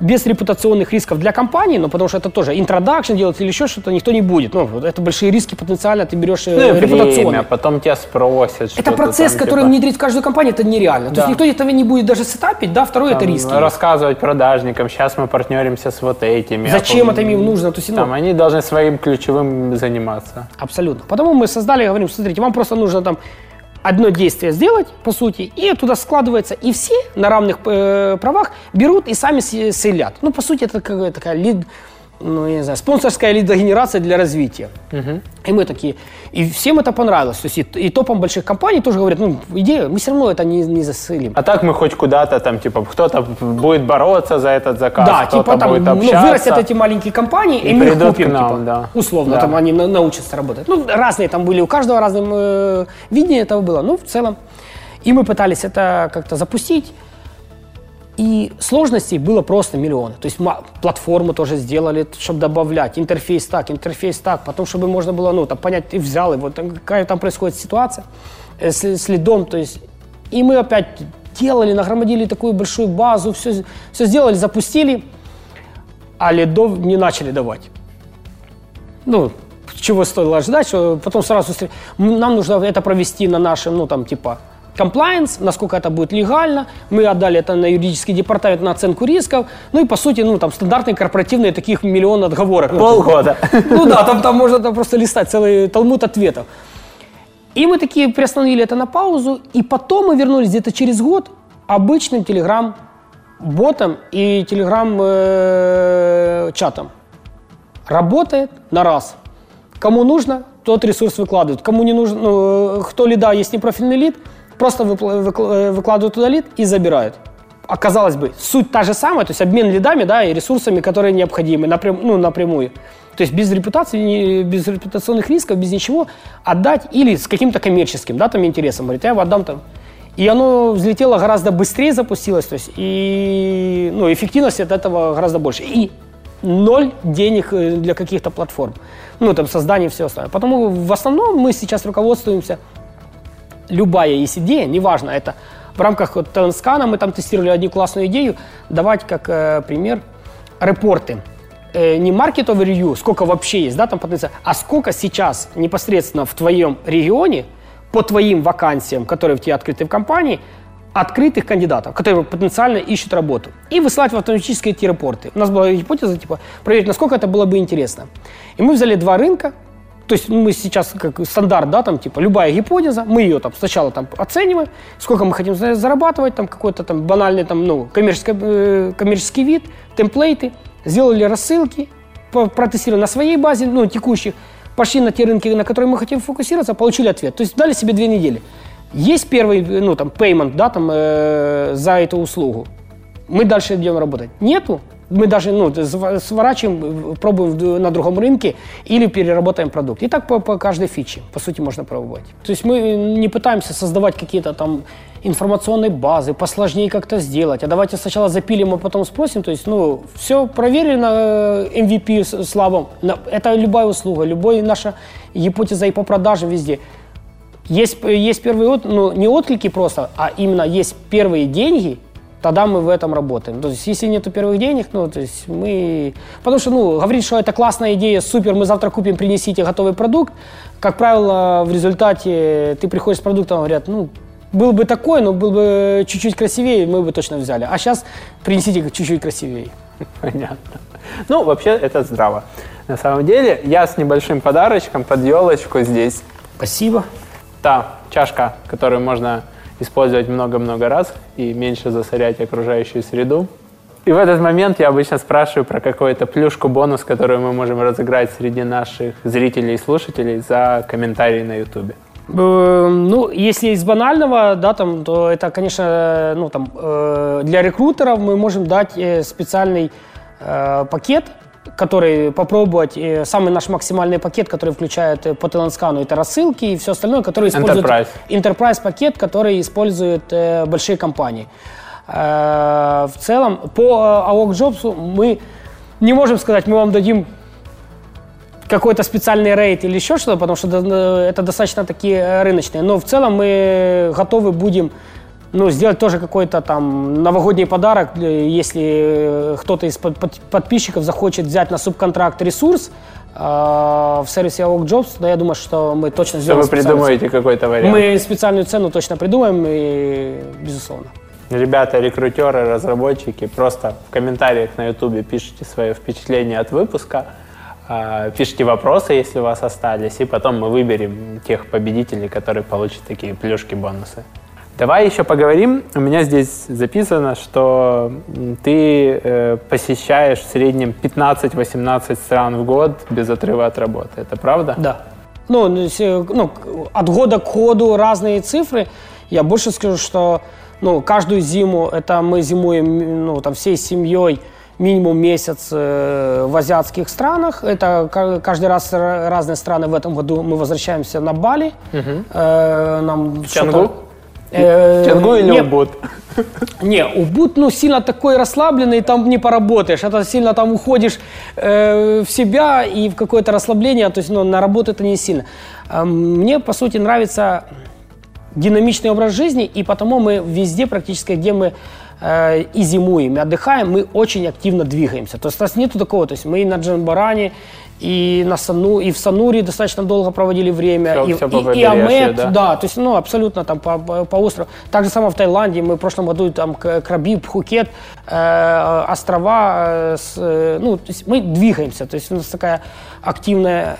без репутационных рисков для компании, но потому что это тоже интродакшн делать или еще что-то никто не будет. Ну, это большие риски потенциально ты берешь э, Ну время, потом тебя спросят. Это процесс, там, который типа, внедрить в каждую компанию, это нереально. То Да. есть никто этого не будет даже сетапить, да, второе это там, риски. Рассказывать продажникам, сейчас мы партнеримся с вот этими. а Зачем потом- это им нужно? То есть, ну, Там они должны своим ключевым заниматься. Абсолютно. Потому мы создали, говорим, смотрите, вам просто нужно там одно действие сделать, по сути, и туда складывается, и все на равных э, правах берут и сами с- сейлят. Ну, по сути, это какая такая лид, ну, я не знаю, спонсорская лидогенерация для развития. И мы такие, и всем это понравилось. То есть и, и топам больших компаний тоже говорят, ну, идея, мы все равно это не, не засылим. А так мы хоть куда-то там, типа, кто-то будет бороться за этот заказ, Да, кто-то типа там будет ну, общаться. вырастят эти маленькие компании, и, и мы их купим, к нам, типа, да. условно, Да. там они на- научатся работать. Ну, разные там были, у каждого разное э, видение этого было, ну, в целом. И мы пытались это как-то запустить, и сложностей было просто миллионы. То есть платформу тоже сделали, чтобы добавлять, интерфейс так, интерфейс так, потом, чтобы можно было, ну, там, понять, ты взял его, там, какая там происходит ситуация э, с, с лидом, то есть, и мы опять делали, нагромадили такую большую базу, все, все сделали, запустили, а лидов не начали давать. Ну, чего стоило ожидать, что потом сразу нам нужно это провести на нашем, ну, там, типа, комплайенс, насколько это будет легально. Мы отдали это на юридический департамент на оценку рисков. Ну и, по сути, ну, там, стандартные корпоративные таких миллион отговорок. Ну, Полгода. ну да, там, там можно там просто листать целый талмуд ответов. И мы такие приостановили это на паузу, и потом мы вернулись где-то через год обычным телеграм-ботом и телеграм-чатом. Работает на раз. Кому нужно, тот ресурс выкладывает. Кому не нужно, ну, э, кто лида, есть непрофильный лид, просто э, выкладывают туда лид и забирают. А казалось бы, суть та же самая, то есть обмен лидами да, и ресурсами, которые необходимы напрям, ну, напрямую. То есть без репутации, без репутационных рисков, без ничего отдать или с каким-то коммерческим да, там, интересом. Говорит, я его отдам там. И оно взлетело гораздо быстрее, запустилось, то есть и ну, эффективность от этого гораздо больше. И ноль денег э, для каких-то платформ. Ну, там, создание и все остальное. Потому в основном мы сейчас руководствуемся любая есть идея, неважно, это в рамках вот, Таленскана мы там тестировали одну классную идею, давать как э, пример репорты. Э, не market overview, сколько вообще есть, да, там потенциал, а сколько сейчас непосредственно в твоем регионе по твоим вакансиям, которые в тебе открыты в компании, открытых кандидатов, которые потенциально ищут работу, и высылать в автоматические эти репорты. У нас была гипотеза, типа, проверить, насколько это было бы интересно. И мы взяли два рынка, то есть мы сейчас как стандарт, да, там типа любая гипотеза, мы ее там сначала там оцениваем, сколько мы хотим зарабатывать, там какой-то там банальный там, ну, коммерческий, э, коммерческий вид, темплейты, сделали рассылки, протестировали на своей базе, ну, текущих, пошли на те рынки, на которые мы хотим фокусироваться, получили ответ. То есть дали себе две недели. Есть первый, ну, там, payment, да, там, э, за эту услугу. Мы дальше идем работать. Нету, мы даже ну, сворачиваем, пробуем на другом рынке или переработаем продукт. И так по, по каждой фиче, по сути, можно пробовать. То есть мы не пытаемся создавать какие-то там информационные базы, посложнее как-то сделать. А давайте сначала запилим, а потом спросим. То есть, ну, все проверено э, MVP слабым. Это любая услуга, любая наша гипотеза и по продажам везде. Есть, есть первые, ну, не отклики просто, а именно есть первые деньги – тогда мы в этом работаем. То есть, если нет первых денег, ну, то есть мы... Потому что, ну, говорить, что это классная идея, супер, мы завтра купим, принесите готовый продукт, как правило, в результате ты приходишь с продуктом, говорят, ну, был бы такой, но был бы чуть-чуть красивее, мы бы точно взяли. А сейчас принесите чуть-чуть красивее. Понятно. Ну, вообще, это здраво. На самом деле, я с небольшим подарочком под елочку здесь. Спасибо. Та чашка, которую можно использовать много-много раз и меньше засорять окружающую среду. И в этот момент я обычно спрашиваю про какую-то плюшку-бонус, которую мы можем разыграть среди наших зрителей и слушателей за комментарии на YouTube. Э, ну, если из банального, да, там, то это, конечно, ну, там, э, для рекрутеров мы можем дать э, специальный пакет, который попробовать э, самый наш максимальный пакет, который включает э, по Теланскану, это рассылки и все остальное, который использует Enterprise, Enterprise пакет, который используют э, большие компании. Э, в целом по э, AOC Jobs мы не можем сказать, мы вам дадим какой-то специальный рейд или еще что-то, потому что э, это достаточно такие рыночные. Но в целом мы готовы будем ну, сделать тоже какой-то там новогодний подарок, если э, кто-то из подписчиков захочет взять на субконтракт ресурс, э, в сервисе AOK Jobs, да, я думаю, что мы точно сделаем. Что вы придумаете какой-то вариант? Мы специальную цену точно придумаем, и безусловно. Ребята, рекрутеры, разработчики, просто в комментариях на YouTube пишите свое впечатление от выпуска, э, пишите вопросы, если у вас остались, и потом мы выберем тех победителей, которые получат такие плюшки, бонусы. Давай еще поговорим. У меня здесь записано, что ты э, посещаешь в среднем 15-18 стран в год без отрыва от работы. Это правда? Да. Ну, э, ну, от года к году разные цифры. Я больше скажу, что ну, каждую зиму, это мы зимуем ну, там, всей семьей минимум месяц э, в азиатских странах. Это каждый раз разные страны. В этом году мы возвращаемся на Бали. Угу. Э, нам Чангу? Э, Тянгу или не, Убуд? Не, Убуд, ну, сильно такой расслабленный, там не поработаешь. Это сильно там уходишь э, в себя и в какое-то расслабление, то есть ну, на работу это не сильно. Э, мне, по сути, нравится динамичный образ жизни, и потому мы везде практически, где мы э, и зимуем, и отдыхаем, мы очень активно двигаемся. То есть у нас нету такого, то есть мы на Джанбаране, и, на Сану, и в Сануре достаточно долго проводили время, все, и, все и, и Амет, да? да, то есть, ну, абсолютно там по, по, острову. Так же самое в Таиланде, мы в прошлом году там Краби, Пхукет, э, острова, э, с, э, ну, то есть мы двигаемся, то есть у нас такая активная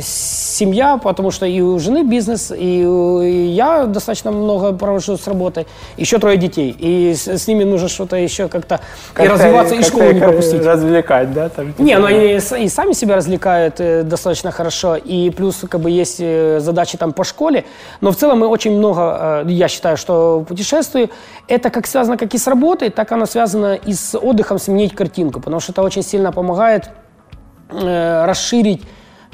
семья, потому что и у жены бизнес, и, и я достаточно много провожу с работой, еще трое детей, и с, с ними нужно что-то еще как-то как и развиваться, и школу не пропустить. Развлекать, да? Там, типа, не, ну они и сами себя развлекают э, достаточно хорошо, и плюс как бы есть э, задачи там по школе, но в целом мы очень много, э, я считаю, что путешествую, это как связано как и с работой, так оно связано и с отдыхом, сменить картинку, потому что это очень сильно помогает э, расширить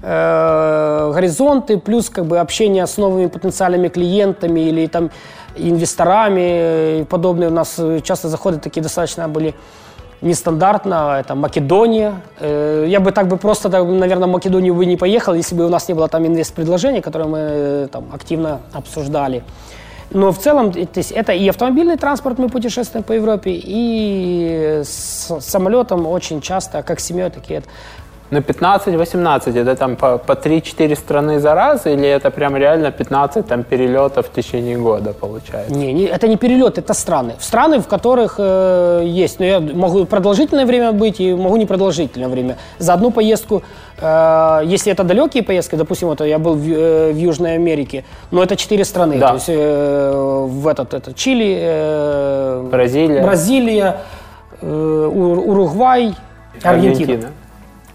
э, горизонты, плюс как бы общение с новыми потенциальными клиентами или там инвесторами и подобные. У нас часто заходы такие достаточно были нестандартно, это Македония. Э, я бы так бы просто, наверное, в Македонию бы не поехал, если бы у нас не было там инвест-предложений, которые мы э, там активно обсуждали. Но в целом то есть, это и автомобильный транспорт, мы путешествуем по Европе, и с самолетом очень часто, как семьей, такие Но 15-18 это там по, по 3-4 страны за раз или это прям реально 15 там перелетов в течение года получается? Не, не, это не перелет, это страны. В страны, в которых э, есть. Но я могу продолжительное время быть и могу непродолжительное время. За одну поездку, э, если это далекие поездки, допустим, вот я был в, э, в Южной Америке, но это четыре страны. Да. То есть э, в этот, это Чили, э, Бразилия. Бразилия э, Ур- Уругвай, Аргентина. Аргентина.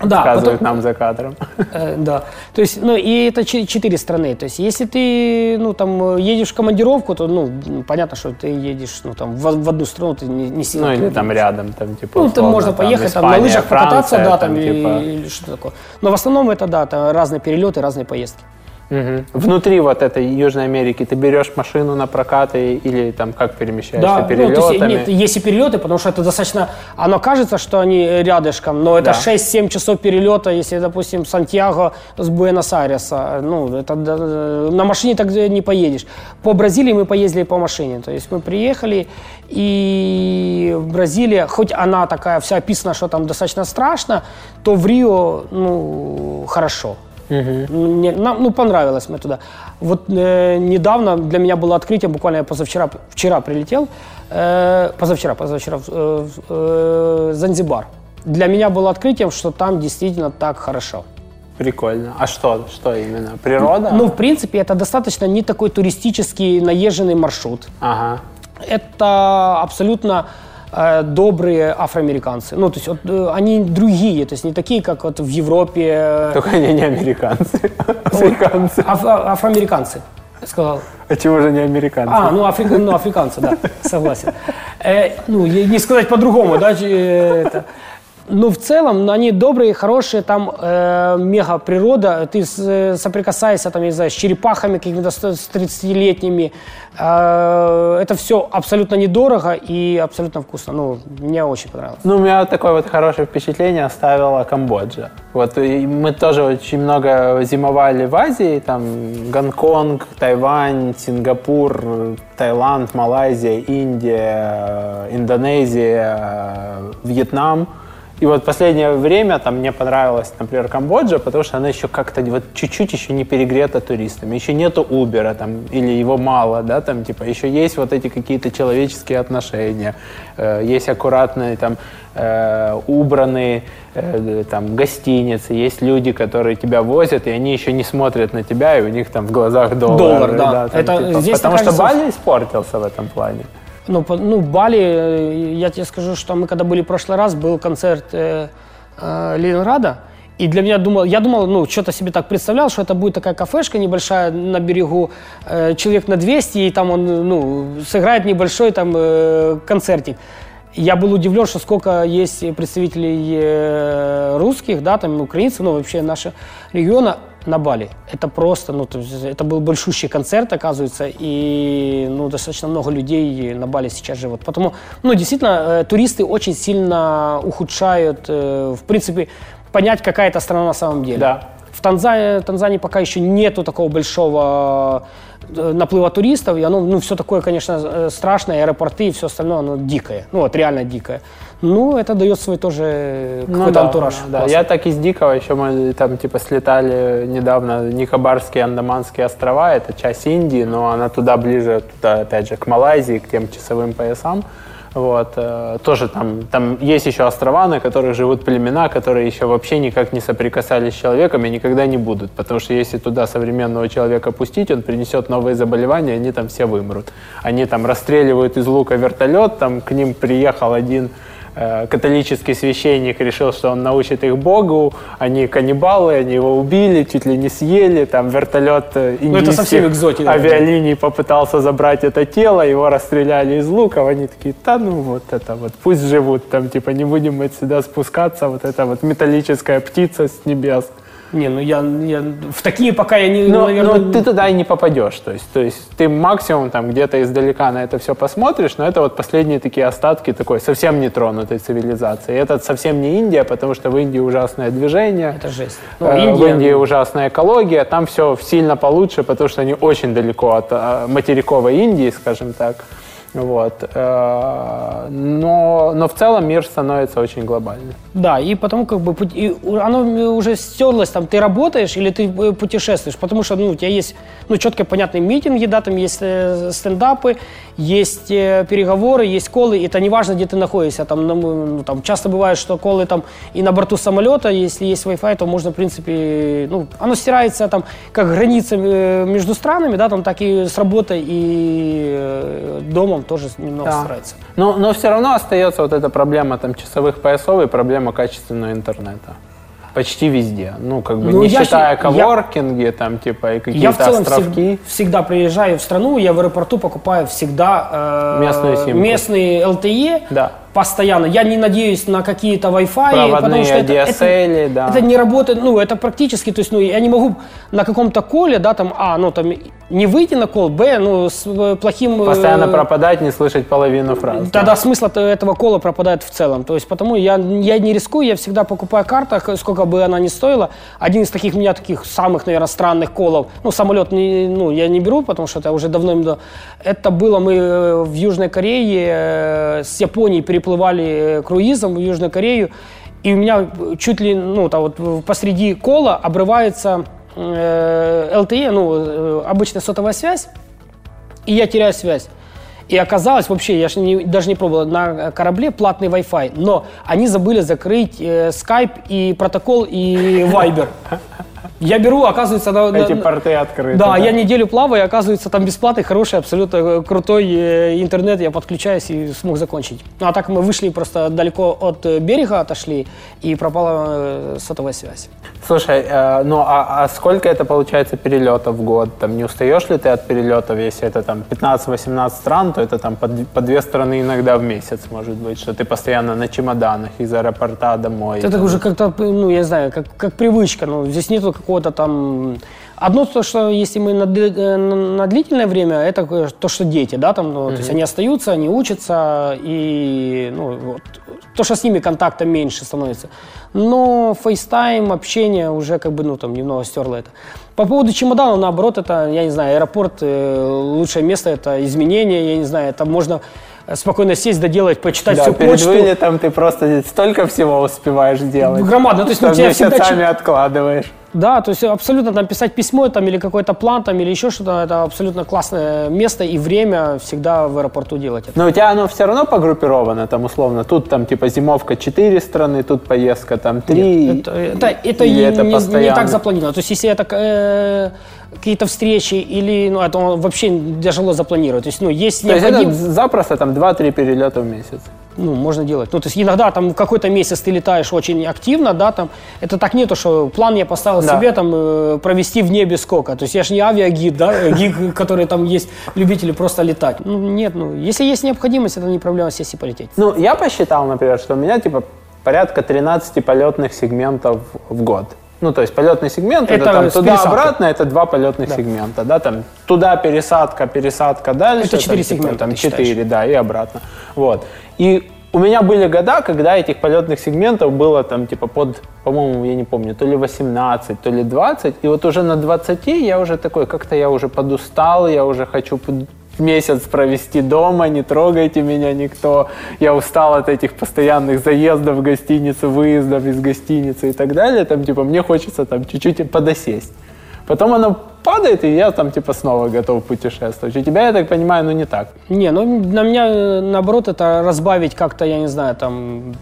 Да, Показывают потом- нам за кадром. Э, Да, то есть, ну, и это че- четыре страны. То есть, если ты, ну, там, едешь в командировку, то, ну, понятно, что ты едешь, ну, там, в, в одну страну, ты не, не сильно... Ну или там рядом, там типа Ну, там можно поехать, там, на Испания, лыжах покататься, Франция, да, там, или, типа. или что такое. Но в основном это, да, там разные перелеты, разные поездки. Мгм. Внутри вот этой Южной Америки ты берешь машину на прокат и- или там как перемещаешься Да, ну, то есть, перелетами? нет, есть и перелеты, потому что это достаточно, оно кажется, что они рядышком, но это Да. 6-7 часов перелета, если, допустим, Сантьяго с Буэнос-Айреса, ну, это на машине так не поедешь. По Бразилии мы поездили по машине, то есть мы приехали, и Бразилия, хоть она такая вся описана, что там достаточно страшно, то в Рио, ну, хорошо. Мне, нам, ну, понравилось мы туда. Вот э, недавно для меня было открытие, буквально я позавчера, вчера прилетел, э, позавчера, позавчера в, э, э, Занзибар. Для меня было открытием, что там действительно так хорошо. Прикольно. А что, что именно? Природа? Ну, в принципе, это достаточно не такой туристический наезженный маршрут. Ага. Это абсолютно добрые афроамериканцы. Ну, то есть вот, э, они другие, то есть не такие, как вот в Европе. э, Только они не американцы. Африканцы. аф- а- афроамериканцы, сказал. А чего же не американцы? А, ну, афри- ну африканцы, да, согласен. Э, ну, не сказать по-другому, да, э, это. Ну, в целом, они добрые, хорошие, там э, мега природа, ты э, соприкасаешься, там, я не знаю, с черепахами какими-то с с 30-летними, Э, это все абсолютно недорого и абсолютно вкусно, ну, мне очень понравилось. Ну, у меня вот такое вот хорошее впечатление оставила Камбоджа. Вот и мы тоже очень много зимовали в Азии, там Гонконг, Тайвань, Сингапур, Таиланд, Малайзия, Индия, Индонезия, Вьетнам. И вот последнее время там мне понравилась, например, Камбоджа, потому что она еще как-то вот чуть-чуть еще не перегрета туристами. Еще нету Убера там, или его мало, да, там типа еще есть вот эти какие-то человеческие отношения, э, есть аккуратные там э, убранные э, там гостиницы, есть люди, которые тебя возят, и они еще не смотрят на тебя, и у них там в глазах доллар. Доллар, да. там, Это типа, здесь, потому мне что кажется, Бали испортился в этом плане. Ну, по- ну, Бали, э, я тебе скажу, что мы когда были в прошлый раз, был концерт э, э, Ленинграда, и для меня думал, я думал, ну, что-то себе так представлял, что это будет такая кафешка небольшая на берегу, э, человек на 200, и там он, ну, сыграет небольшой там э, концертик. Я был удивлен, что сколько есть представителей э, русских, да, там украинцев, ну, вообще нашего региона на Бали. Это просто, ну, то есть это был большущий концерт, оказывается, и, ну, достаточно много людей на Бали сейчас живут. Потому, ну, действительно, э, туристы очень сильно ухудшают, э, в принципе, понять, какая это страна на самом деле. Да. В Танзании, Танзании пока еще нету такого большого э, наплыва туристов, и оно, ну, все такое, конечно, э, страшное, аэропорты и все остальное, оно дикое, ну, вот реально дикое. Ну, это дает свой тоже э, Ну какой-то да, антураж. Да, классный. я так из Дикого еще мы там типа слетали недавно Никобарские Андаманские острова, это часть Индии, но она туда ближе, туда опять же к Малайзии, к тем часовым поясам. Вот, э, тоже там, там есть еще острова, на которых живут племена, которые еще вообще никак не соприкасались с человеком и никогда не будут. Потому что если туда современного человека пустить, он принесет новые заболевания, они там все вымрут. Они там расстреливают из лука вертолет, там к ним приехал один католический священник решил, что он научит их Богу, они каннибалы, они его убили, чуть ли не съели, там вертолет э, Ну, это индийских экзотика, да. авиалиний попытался забрать это тело, его расстреляли из луков, они такие, да ну вот это вот, пусть живут там, типа не будем мы сюда спускаться, вот эта вот металлическая птица с небес. Не, ну я, я в такие пока я не, Но, наверное, но ты туда и не попадешь. То есть, то есть ты максимум там где-то издалека на это все посмотришь, но это вот последние такие остатки такой совсем нетронутой цивилизации. И это совсем не Индия, потому что в Индии ужасное движение. это жесть. Ну, Э, В Индия- Индии ужасная экология, там все сильно получше, потому что они очень далеко от э, материковой Индии, скажем так. Вот. Э, но, но в целом мир становится очень глобальным. Да, и потому как бы и оно уже стерлось, там ты работаешь или ты э, путешествуешь, потому что ну, у тебя есть ну, четко понятные митинги, да, там есть э, стендапы, есть переговоры, есть колы, и это не важно, где ты находишься. Там, ну, там, часто бывает, что колы там и на борту самолета, если есть Wi-Fi, то можно, в принципе, ну, оно стирается там как граница э, между странами, да, там так и с работой и э, домом тоже немного да. стирается. Но, но все равно остается вот эта проблема там часовых поясов и проблема качественного интернета почти везде. Ну, как бы ну, не считая я, коворкинги, я, там, типа, и какие-то я в целом островки. Всег, всегда приезжаю в страну, я в аэропорту покупаю всегда э, местную симку. местные LTE. Да постоянно. Я не надеюсь на какие-то Wi-Fi, потому что это, DSL, это, да. это не работает, ну, это практически, то есть, ну, я не могу на каком-то коле, да, там, а, ну, там, не выйти на кол, б, ну, с э, плохим... Э, постоянно пропадать, не слышать половину фраз. Тогда да. смысл этого кола пропадает в целом. То есть, потому я, я не рискую, я всегда покупаю картах, сколько бы она ни стоила. Один из таких у меня таких самых, наверное, странных колов, ну, самолет не, ну, я не беру, потому что это уже давно, это было мы э, в Южной Корее с Японией переплывали плывали круизом в Южную Корею, и у меня чуть ли, ну, там вот посреди кола обрывается э, LTE, ну, э, обычная сотовая связь, и я теряю связь. И оказалось, вообще, я же не, даже не пробовал, на корабле платный Wi-Fi, но они забыли закрыть э, Skype и протокол и Viber. Я беру, оказывается... На, Эти на, порты открыты. Да, да, я неделю плаваю, оказывается, там бесплатный, хороший, абсолютно э, крутой э, интернет. Я подключаюсь и смог закончить. Ну, а так мы вышли просто далеко от э, берега, отошли, и пропала сотовая связь. Слушай, э, ну а, а сколько это получается перелетов в год? Там не устаешь ли ты от перелетов? Если это там 15-18 стран, то это там по, по две страны иногда в месяц, может быть, что ты постоянно на чемоданах из аэропорта домой. Это уже как-то, ну, я знаю, как, как привычка. Ну, здесь нету какого-то там... Одно то, что если мы на, э, на длительное время, это то, что дети, да, там, ну, mm-hmm. то есть они остаются, они учатся, и ну, вот, то, что с ними контакта меньше становится. Но FaceTime, общение уже как бы, ну, там, немного стерло это. По поводу чемодана, наоборот, это, я не знаю, аэропорт, э, лучшее место, это изменение, я не знаю, это можно спокойно сесть, доделать, почитать да, всю перед почту. вылетом ты просто столько всего успеваешь делать. Громадно. То есть, ну, тебя всегда... откладываешь. Да, то есть абсолютно там писать письмо там, или какой-то план там, или еще что-то, это абсолютно классное место и время всегда в аэропорту делать это. Но у тебя оно все равно погруппировано, там условно, тут там типа зимовка 4 страны, тут поездка там 3. Нет, это, это, это, и это не, не так запланировано. То есть если это э, какие-то встречи или ну, это вообще тяжело запланировать. То есть, ну, есть То необходим... есть это запросто там 2-3 перелета в месяц? Ну, можно делать. Ну, то есть иногда там в какой-то месяц ты летаешь очень активно, да, там, это так нету, что план я поставил да. себе там э, провести в небе сколько. То есть я же не авиагид, да, э, гид, который там есть любители просто летать. Ну, нет, ну, если есть необходимость, это не проблема сесть и полететь. Ну, я посчитал, например, что у меня, типа, порядка 13 полетных сегментов в год. Ну, то есть полетный сегмент, это, это там туда-обратно, это два полетных да. сегмента, да, там туда пересадка, пересадка дальше. Это четыре типа, сегмента, Там четыре, да, и обратно. Вот. И у меня были года, когда этих полетных сегментов было там типа под, по-моему, я не помню, то ли 18, то ли 20, и вот уже на 20 я уже такой, как-то я уже подустал, я уже хочу месяц провести дома, не трогайте меня никто, я устал от этих постоянных заездов в гостиницу, выездов из гостиницы и так далее, там, типа, мне хочется там чуть-чуть подосесть. Потом оно падает, и я там типа снова готов путешествовать. У тебя, я так понимаю, ну не так. Не, ну на меня наоборот это разбавить как-то, я не знаю, там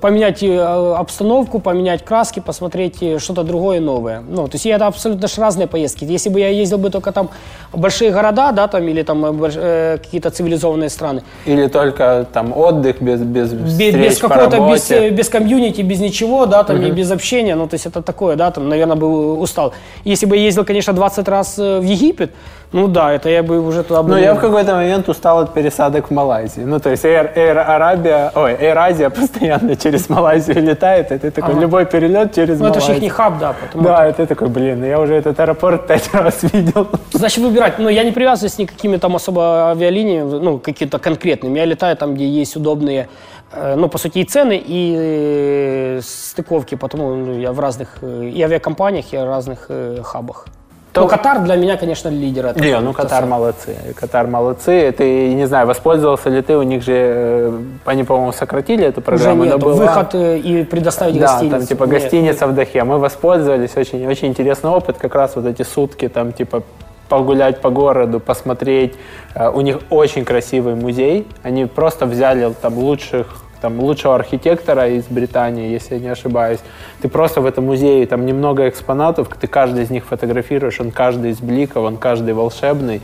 поменять э, обстановку, поменять краски, посмотреть э, что-то другое новое. Ну, то есть это абсолютно ж разные поездки. Если бы я ездил бы только там в большие города, да, там, или там э, э какие-то цивилизованные страны. Или только там отдых без, без без, без какого-то, без, без комьюнити, без ничего, да, там, угу. и без общения, ну, то есть это такое, да, там, наверное, бы устал. Если бы я ездил, конечно, 20 раз в Египет, ну да, это я бы уже туда. Ну я в какой-то момент устал от пересадок в Малайзии. Ну то есть Air, Air Arabia, ой, Air Asia постоянно через Малайзию летает, и ты такой, ага. любой перелет через ну, Малайзию. Ну это же их не хаб, да. Потому да, и ты такой, блин, я уже этот аэропорт пять раз видел. Значит выбирать, ну я не привязываюсь никакими там особо авиалиниями, ну какие-то конкретными. Я летаю там, где есть удобные э, ну, по сути, и цены, и э, стыковки, потому ну, я в разных э, и авиакомпаниях, и в разных хабах. То... Ну, Катар для меня, конечно, лидер. Этого не, ну Катар молодцы. Катар молодцы. Ты, не знаю, воспользовался ли ты, у них же, э, они, по-моему, сократили эту программу. Уже нет, была... выход э, и предоставить да, гостиницу. там типа нет. гостиница в Дахе. Мы воспользовались, очень, очень интересный опыт, как раз вот эти сутки, там типа погулять по городу, посмотреть. Э, у них очень красивый музей. Они просто взяли там лучших там, лучшего архитектора из Британии, если я не ошибаюсь. Ты просто в этом музее, там немного экспонатов, ты каждый из них фотографируешь, он каждый из бликов, он каждый волшебный.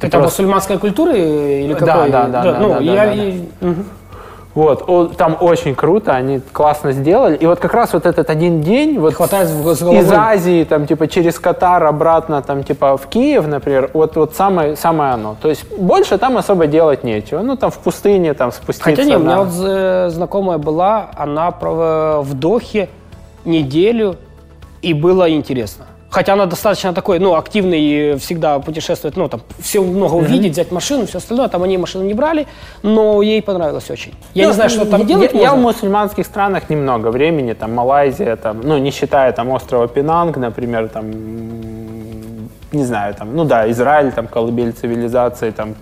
Ты Это просто... мусульманской культуры или какой? Да, да, да. да, ну, да, я... да, да. Угу. Вот, там очень круто, они классно сделали. И вот как раз вот этот один день вот хватает из Азии, там, типа, через Катар обратно, там, типа, в Киев, например, вот, вот самое, самое оно. То есть больше там особо делать нечего. Ну, там в пустыне, там, спуститься. Хотя нет, на... у меня вот э, знакомая была, она в Дохе неделю, и было интересно. Хотя она достаточно такой, ну, активный, всегда путешествует, ну, там, все много увидеть, mm-hmm. взять машину, все остальное. Там они машину не брали, но ей понравилось очень. Я ну, не знаю, что там делать я, я в мусульманских странах немного времени, там, Малайзия, там, ну, не считая там острова Пинанг, например, там, не знаю, там, ну да, Израиль, там, колыбель цивилизации, там,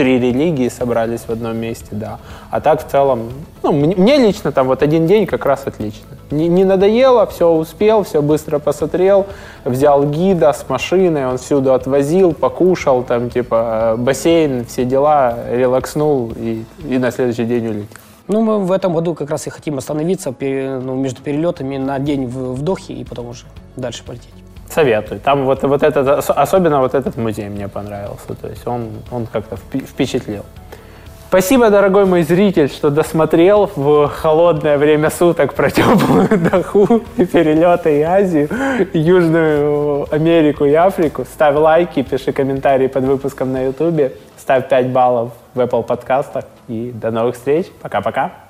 три религии собрались в одном месте, да. А так в целом, ну, мне лично там вот один день как раз отлично. Не, не надоело, все успел, все быстро посмотрел, взял гида с машиной, он всюду отвозил, покушал, там типа бассейн, все дела, релакснул и, и на следующий день улетел. Ну, мы в этом году как раз и хотим остановиться ну, между перелетами на день в, в и потом уже дальше полететь. Советую. Там вот, вот этот, особенно вот этот музей мне понравился. То есть он, он как-то впечатлил. Спасибо, дорогой мой зритель, что досмотрел в холодное время суток про теплую Даху и перелеты и Азию, Южную Америку и Африку. Ставь лайки, пиши комментарии под выпуском на Ютубе, ставь 5 баллов в Apple подкастах и до новых встреч. Пока-пока.